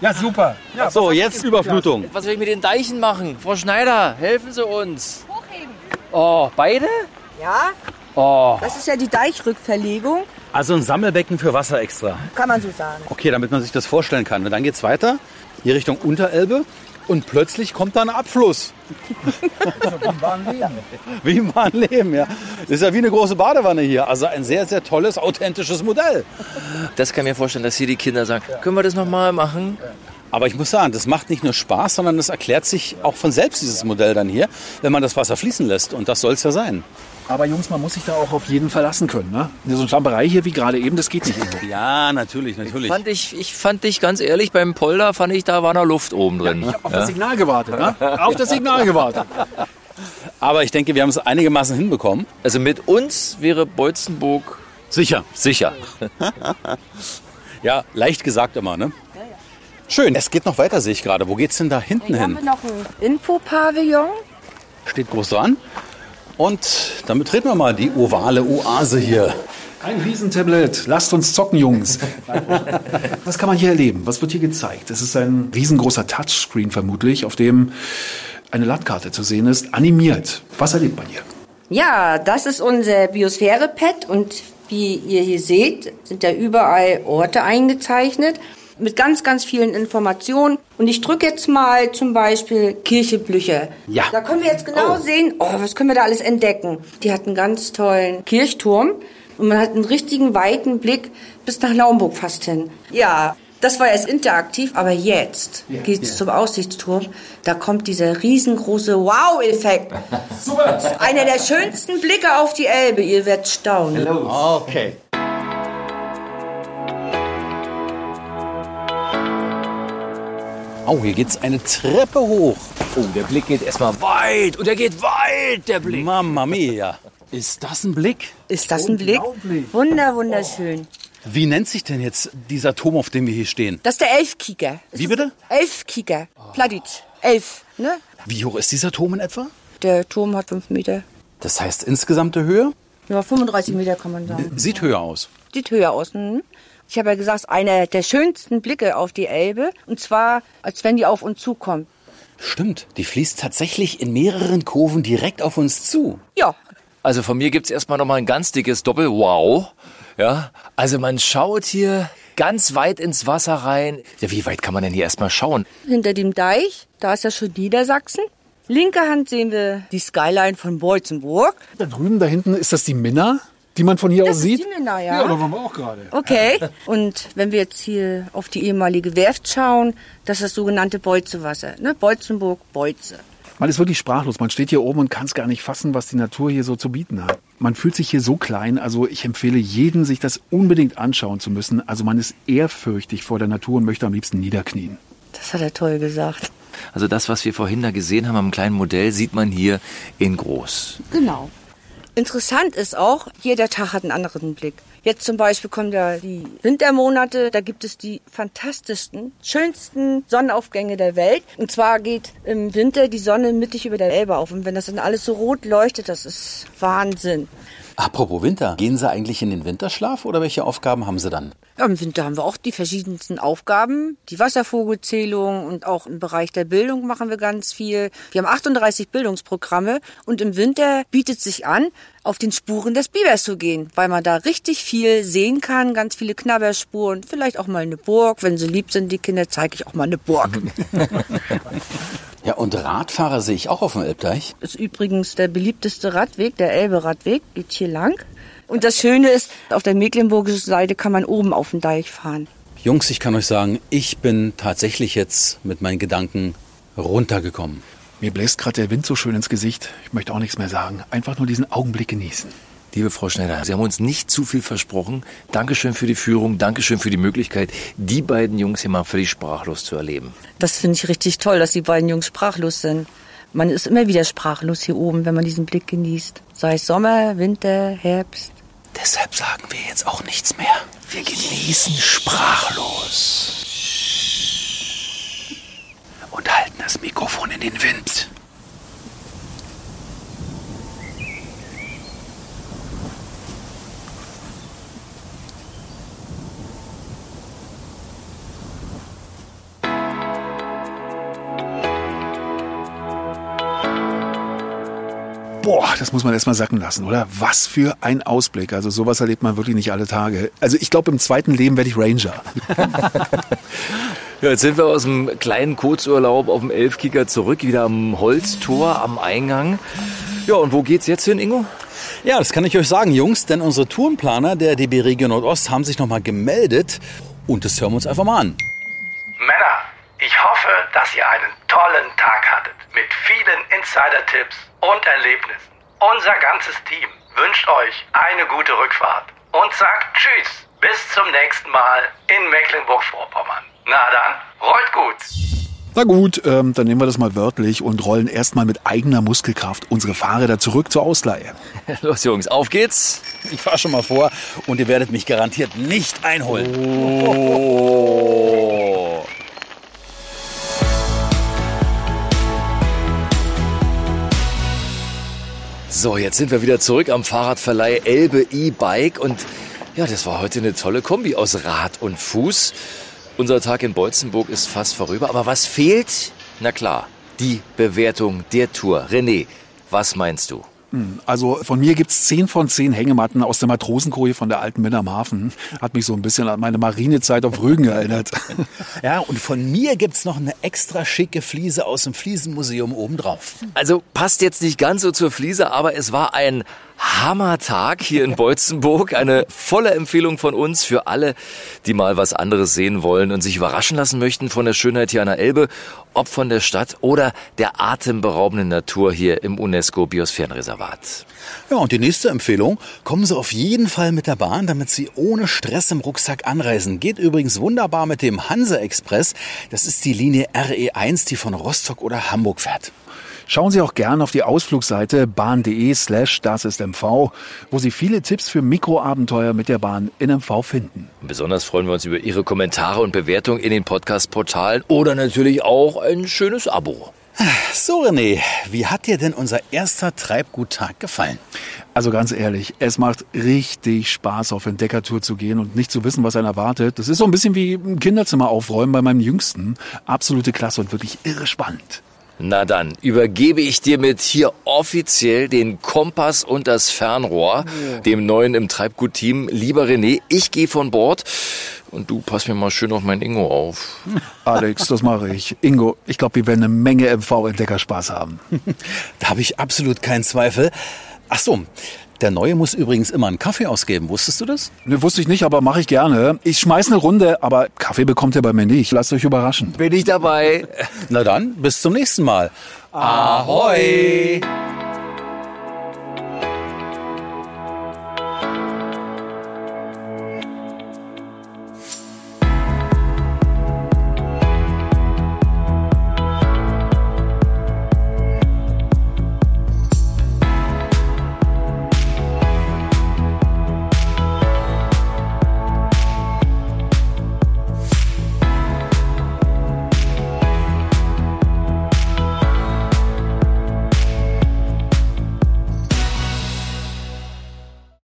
Speaker 4: Ja, super. Ja,
Speaker 2: So, jetzt Überflutung.
Speaker 3: Was soll ich mit den Deichen machen? Frau Schneider, helfen Sie uns. Oh, beide?
Speaker 11: Ja,
Speaker 3: Oh.
Speaker 11: das ist ja die Deichrückverlegung,
Speaker 2: Also ein Sammelbecken für Wasser extra.
Speaker 11: kann man so sagen.
Speaker 2: Okay, damit man sich das vorstellen kann. Und dann geht's weiter, hier Richtung Unterelbe. Und plötzlich kommt da ein Abfluss. Wie im wahren Leben, ja. Das ist ja wie eine große Badewanne hier. Also ein sehr, sehr tolles, authentisches Modell.
Speaker 3: Das kann ich mir vorstellen, dass hier die Kinder sagen, können wir das nochmal machen?
Speaker 2: Aber ich muss sagen, das macht nicht nur Spaß, sondern es erklärt sich auch von selbst, dieses Modell dann hier, wenn man das Wasser fließen lässt. Und das soll es ja sein.
Speaker 4: Aber Jungs, man muss sich da auch auf jeden verlassen können. Ne? So eine Schlamperei hier wie gerade eben, das geht nicht immer.
Speaker 2: Ja, natürlich, natürlich.
Speaker 3: Fand ich, ich fand dich ganz ehrlich, beim Polder fand ich, da war noch Luft oben drin.
Speaker 4: Ich habe auf das Signal gewartet. Ne? Auf das Signal gewartet.
Speaker 2: Aber ich denke, wir haben es einigermaßen hinbekommen.
Speaker 3: Also mit uns wäre Beutzenburg
Speaker 2: Sicher.
Speaker 3: sicher.
Speaker 2: Ja, leicht gesagt immer, ne? Schön. Es geht noch weiter, sehe ich gerade. Wo geht's denn da hinten
Speaker 11: Hier haben
Speaker 2: hin?
Speaker 11: wir noch ein Infopavillon.
Speaker 2: Steht groß dran. Und dann betreten wir mal die ovale Oase hier.
Speaker 4: Ein Riesentablet. Lasst uns zocken, Jungs. Was kann man hier erleben? Was wird hier gezeigt? Es ist ein riesengroßer Touchscreen vermutlich, auf dem eine Landkarte zu sehen ist, animiert. Was erlebt man hier?
Speaker 11: Ja, das ist unser Biosphäre-Pad und wie ihr hier seht, sind da überall Orte eingezeichnet mit ganz, ganz vielen Informationen. Und ich drücke jetzt mal zum Beispiel Kirche Blücher.
Speaker 2: Ja.
Speaker 11: Da können wir jetzt genau sehen, oh, was können wir da alles entdecken. Die hat einen ganz tollen Kirchturm und man hat einen richtigen weiten Blick bis nach Naumburg fast hin. Ja, das war erst interaktiv, aber jetzt geht's zum Aussichtsturm. Da kommt dieser riesengroße Wow-Effekt. Einer der schönsten Blicke auf die Elbe. Ihr werdet staunen.
Speaker 2: Okay. Oh, hier geht's eine Treppe hoch.
Speaker 3: Oh, der Blick geht erstmal weit und er geht weit, der Blick.
Speaker 2: Mamma mia. Ist das ein Blick?
Speaker 11: Ist das ein Blick? Wunder, wunderschön.
Speaker 2: Wie nennt sich denn jetzt dieser Turm, auf dem wir hier stehen?
Speaker 11: Das ist der Elfkieker.
Speaker 2: Wie bitte?
Speaker 11: Elfkieker. Pladitsch. Elf, ne?
Speaker 2: Wie hoch ist dieser Turm in etwa?
Speaker 11: Der Turm hat fünf Meter.
Speaker 2: Das heißt insgesamte Höhe?
Speaker 11: Ja, 35 Meter kann man sagen.
Speaker 2: Sieht höher aus.
Speaker 11: Sieht höher aus. Mhm. Ich habe ja gesagt, es einer der schönsten Blicke auf die Elbe. Und zwar, als wenn die auf uns zukommt.
Speaker 2: Stimmt, die fließt tatsächlich in mehreren Kurven direkt auf uns zu.
Speaker 11: Ja,
Speaker 3: Also von mir gibt's erstmal nochmal ein ganz dickes Doppel-Wow. Ja, also man schaut hier ganz weit ins Wasser rein. Ja, wie weit kann man denn hier erstmal schauen?
Speaker 11: hinter dem Deich, da ist ja schon Niedersachsen. Linke Hand sehen wir die Skyline von Beutzenburg.
Speaker 4: Da drüben, da hinten, ist das die Minna, die man von hier
Speaker 11: Das
Speaker 4: aus
Speaker 11: ist
Speaker 4: sieht?
Speaker 11: die Minna, ja.
Speaker 4: Ja, da waren wir auch gerade.
Speaker 11: Okay. Und wenn wir jetzt hier auf die ehemalige Werft schauen, das ist das sogenannte Beutzewasser. Ne? Beutzenburg, Beutze.
Speaker 4: Man ist wirklich sprachlos. Man steht hier oben und kann es gar nicht fassen, was die Natur hier so zu bieten hat. Man fühlt sich hier so klein. Also ich empfehle jedem, sich das unbedingt anschauen zu müssen. Also man ist ehrfürchtig vor der Natur und möchte am liebsten niederknien.
Speaker 11: Das hat er toll gesagt.
Speaker 3: Also das, was wir vorhin da gesehen haben am kleinen Modell, sieht man hier in groß.
Speaker 11: Genau. Interessant ist auch, jeder Tag hat einen anderen Blick. Jetzt zum Beispiel kommen ja die Wintermonate, da gibt es die fantastischsten, schönsten Sonnenaufgänge der Welt. Und zwar geht im Winter die Sonne mittig über der Elbe auf. Und wenn das dann alles so rot leuchtet, das ist Wahnsinn.
Speaker 2: Apropos Winter, gehen Sie eigentlich in den Winterschlaf oder welche Aufgaben haben Sie dann?
Speaker 11: Ja, Im Winter haben wir auch die verschiedensten Aufgaben. Die Wasservogelzählung und auch im Bereich der Bildung machen wir ganz viel. Wir haben 38 Bildungsprogramme und im Winter bietet sich an, auf den Spuren des Bibers zu gehen, weil man da richtig viel sehen kann, ganz viele Knabberspuren, vielleicht auch mal eine Burg. Wenn sie lieb sind, die Kinder, zeige ich auch mal eine Burg.
Speaker 2: Ja, und Radfahrer sehe ich auch auf dem Elbteich.
Speaker 11: Das ist übrigens der beliebteste Radweg, der Elbe-Radweg, geht hier lang. Und das Schöne ist, auf der mecklenburgischen Seite kann man oben auf den Deich fahren.
Speaker 2: Jungs, ich kann euch sagen, ich bin tatsächlich jetzt mit meinen Gedanken runtergekommen.
Speaker 4: Mir bläst gerade der Wind so schön ins Gesicht. Ich möchte auch nichts mehr sagen. Einfach nur diesen Augenblick genießen.
Speaker 3: Liebe Frau Schneider, Sie haben uns nicht zu viel versprochen. Dankeschön für die Führung, Dankeschön für die Möglichkeit, die beiden Jungs hier mal völlig sprachlos zu erleben.
Speaker 11: Das finde ich richtig toll, dass die beiden Jungs sprachlos sind. Man ist immer wieder sprachlos hier oben, wenn man diesen Blick genießt. Sei es Sommer, Winter, Herbst.
Speaker 2: Deshalb sagen wir jetzt auch nichts mehr. Wir genießen sprachlos. Und halten das Mikrofon in den Wind.
Speaker 4: Boah, das muss man erstmal sacken lassen, oder? Was für ein Ausblick. Also sowas erlebt man wirklich nicht alle Tage. Also ich glaube, im zweiten Leben werde ich Ranger.
Speaker 3: Ja, jetzt sind wir aus dem kleinen Kurzurlaub auf dem Elfkicker zurück, wieder am Holztor am Eingang. Ja, und wo geht's jetzt hin, Ingo?
Speaker 2: Ja, das kann ich euch sagen, Jungs, denn unsere Tourenplaner der DB Region Nordost haben sich nochmal gemeldet und das hören wir uns einfach mal an.
Speaker 5: Männer, ich hoffe, dass ihr einen tollen Tag hattet mit vielen Insider-Tipps und Erlebnissen. Unser ganzes Team wünscht euch eine gute Rückfahrt und sagt Tschüss. Bis zum nächsten Mal in Mecklenburg-Vorpommern. Na dann, rollt gut.
Speaker 4: Na gut, ähm, dann nehmen wir das mal wörtlich und rollen erstmal mit eigener Muskelkraft unsere Fahrräder zurück zur Ausleihe.
Speaker 3: Los, Jungs, auf geht's.
Speaker 2: Ich fahre schon mal vor und ihr werdet mich garantiert nicht einholen.
Speaker 3: Oh. So, jetzt sind wir wieder zurück am Fahrradverleih Elbe E-Bike und ja, das war heute eine tolle Kombi aus Rad und Fuß. Unser Tag in Beutzenburg ist fast vorüber, aber was fehlt? Na klar, die Bewertung der Tour. René, was meinst du?
Speaker 4: Hm, Also von mir gibt's 10 von 10 Hängematten aus der Matrosenkoje von der alten Männer am Hafen. Hat mich so ein bisschen an meine Marinezeit auf Rügen erinnert.
Speaker 2: Ja, und von mir gibt's noch eine extra schicke Fliese aus dem Fliesenmuseum obendrauf.
Speaker 3: Also passt jetzt nicht ganz so zur Fliese, aber es war ein Hammertag hier in Beutzenburg. Eine volle Empfehlung von uns für alle, die mal was anderes sehen wollen und sich überraschen lassen möchten von der Schönheit hier an der Elbe, ob von der Stadt oder der atemberaubenden Natur hier im UNESCO-Biosphärenreservat.
Speaker 2: Ja, und die nächste Empfehlung, kommen Sie auf jeden Fall mit der Bahn, damit Sie ohne Stress im Rucksack anreisen. Geht übrigens wunderbar mit dem Hanse Express. Das ist die Linie RE1, die von Rostock oder Hamburg fährt.
Speaker 4: Schauen Sie auch gern auf die Ausflugseite bahn.de slash das ist MV, wo Sie viele Tipps für Mikroabenteuer mit der Bahn in MV finden.
Speaker 3: Besonders freuen wir uns über Ihre Kommentare und Bewertungen in den Podcast-Portalen oder natürlich auch ein schönes Abo.
Speaker 2: So, René, wie hat dir denn unser erster Treibguttag gefallen?
Speaker 4: Also ganz ehrlich, es macht richtig Spaß, auf Entdeckertour zu gehen und nicht zu wissen, was einen erwartet. Das ist so ein bisschen wie ein Kinderzimmer aufräumen bei meinem Jüngsten. Absolute Klasse und wirklich irre spannend.
Speaker 3: Na dann, übergebe ich dir mit hier offiziell den Kompass und das Fernrohr, dem neuen im Treibgut-Team. Lieber René, ich gehe von Bord und du pass mir mal schön auf mein Ingo auf.
Speaker 4: Alex, das mache ich. Ingo, ich glaube, wir werden eine Menge MV-Entdeckerspaß haben.
Speaker 2: Da habe ich absolut keinen Zweifel. Ach so, der Neue muss übrigens immer einen Kaffee ausgeben. Wusstest du das?
Speaker 4: Ne, wusste ich nicht, aber mache ich gerne. Ich schmeiß eine Runde, aber Kaffee bekommt ihr bei mir nicht. Lasst euch überraschen.
Speaker 3: Bin ich dabei?
Speaker 2: Na dann, bis zum nächsten Mal. Ahoi!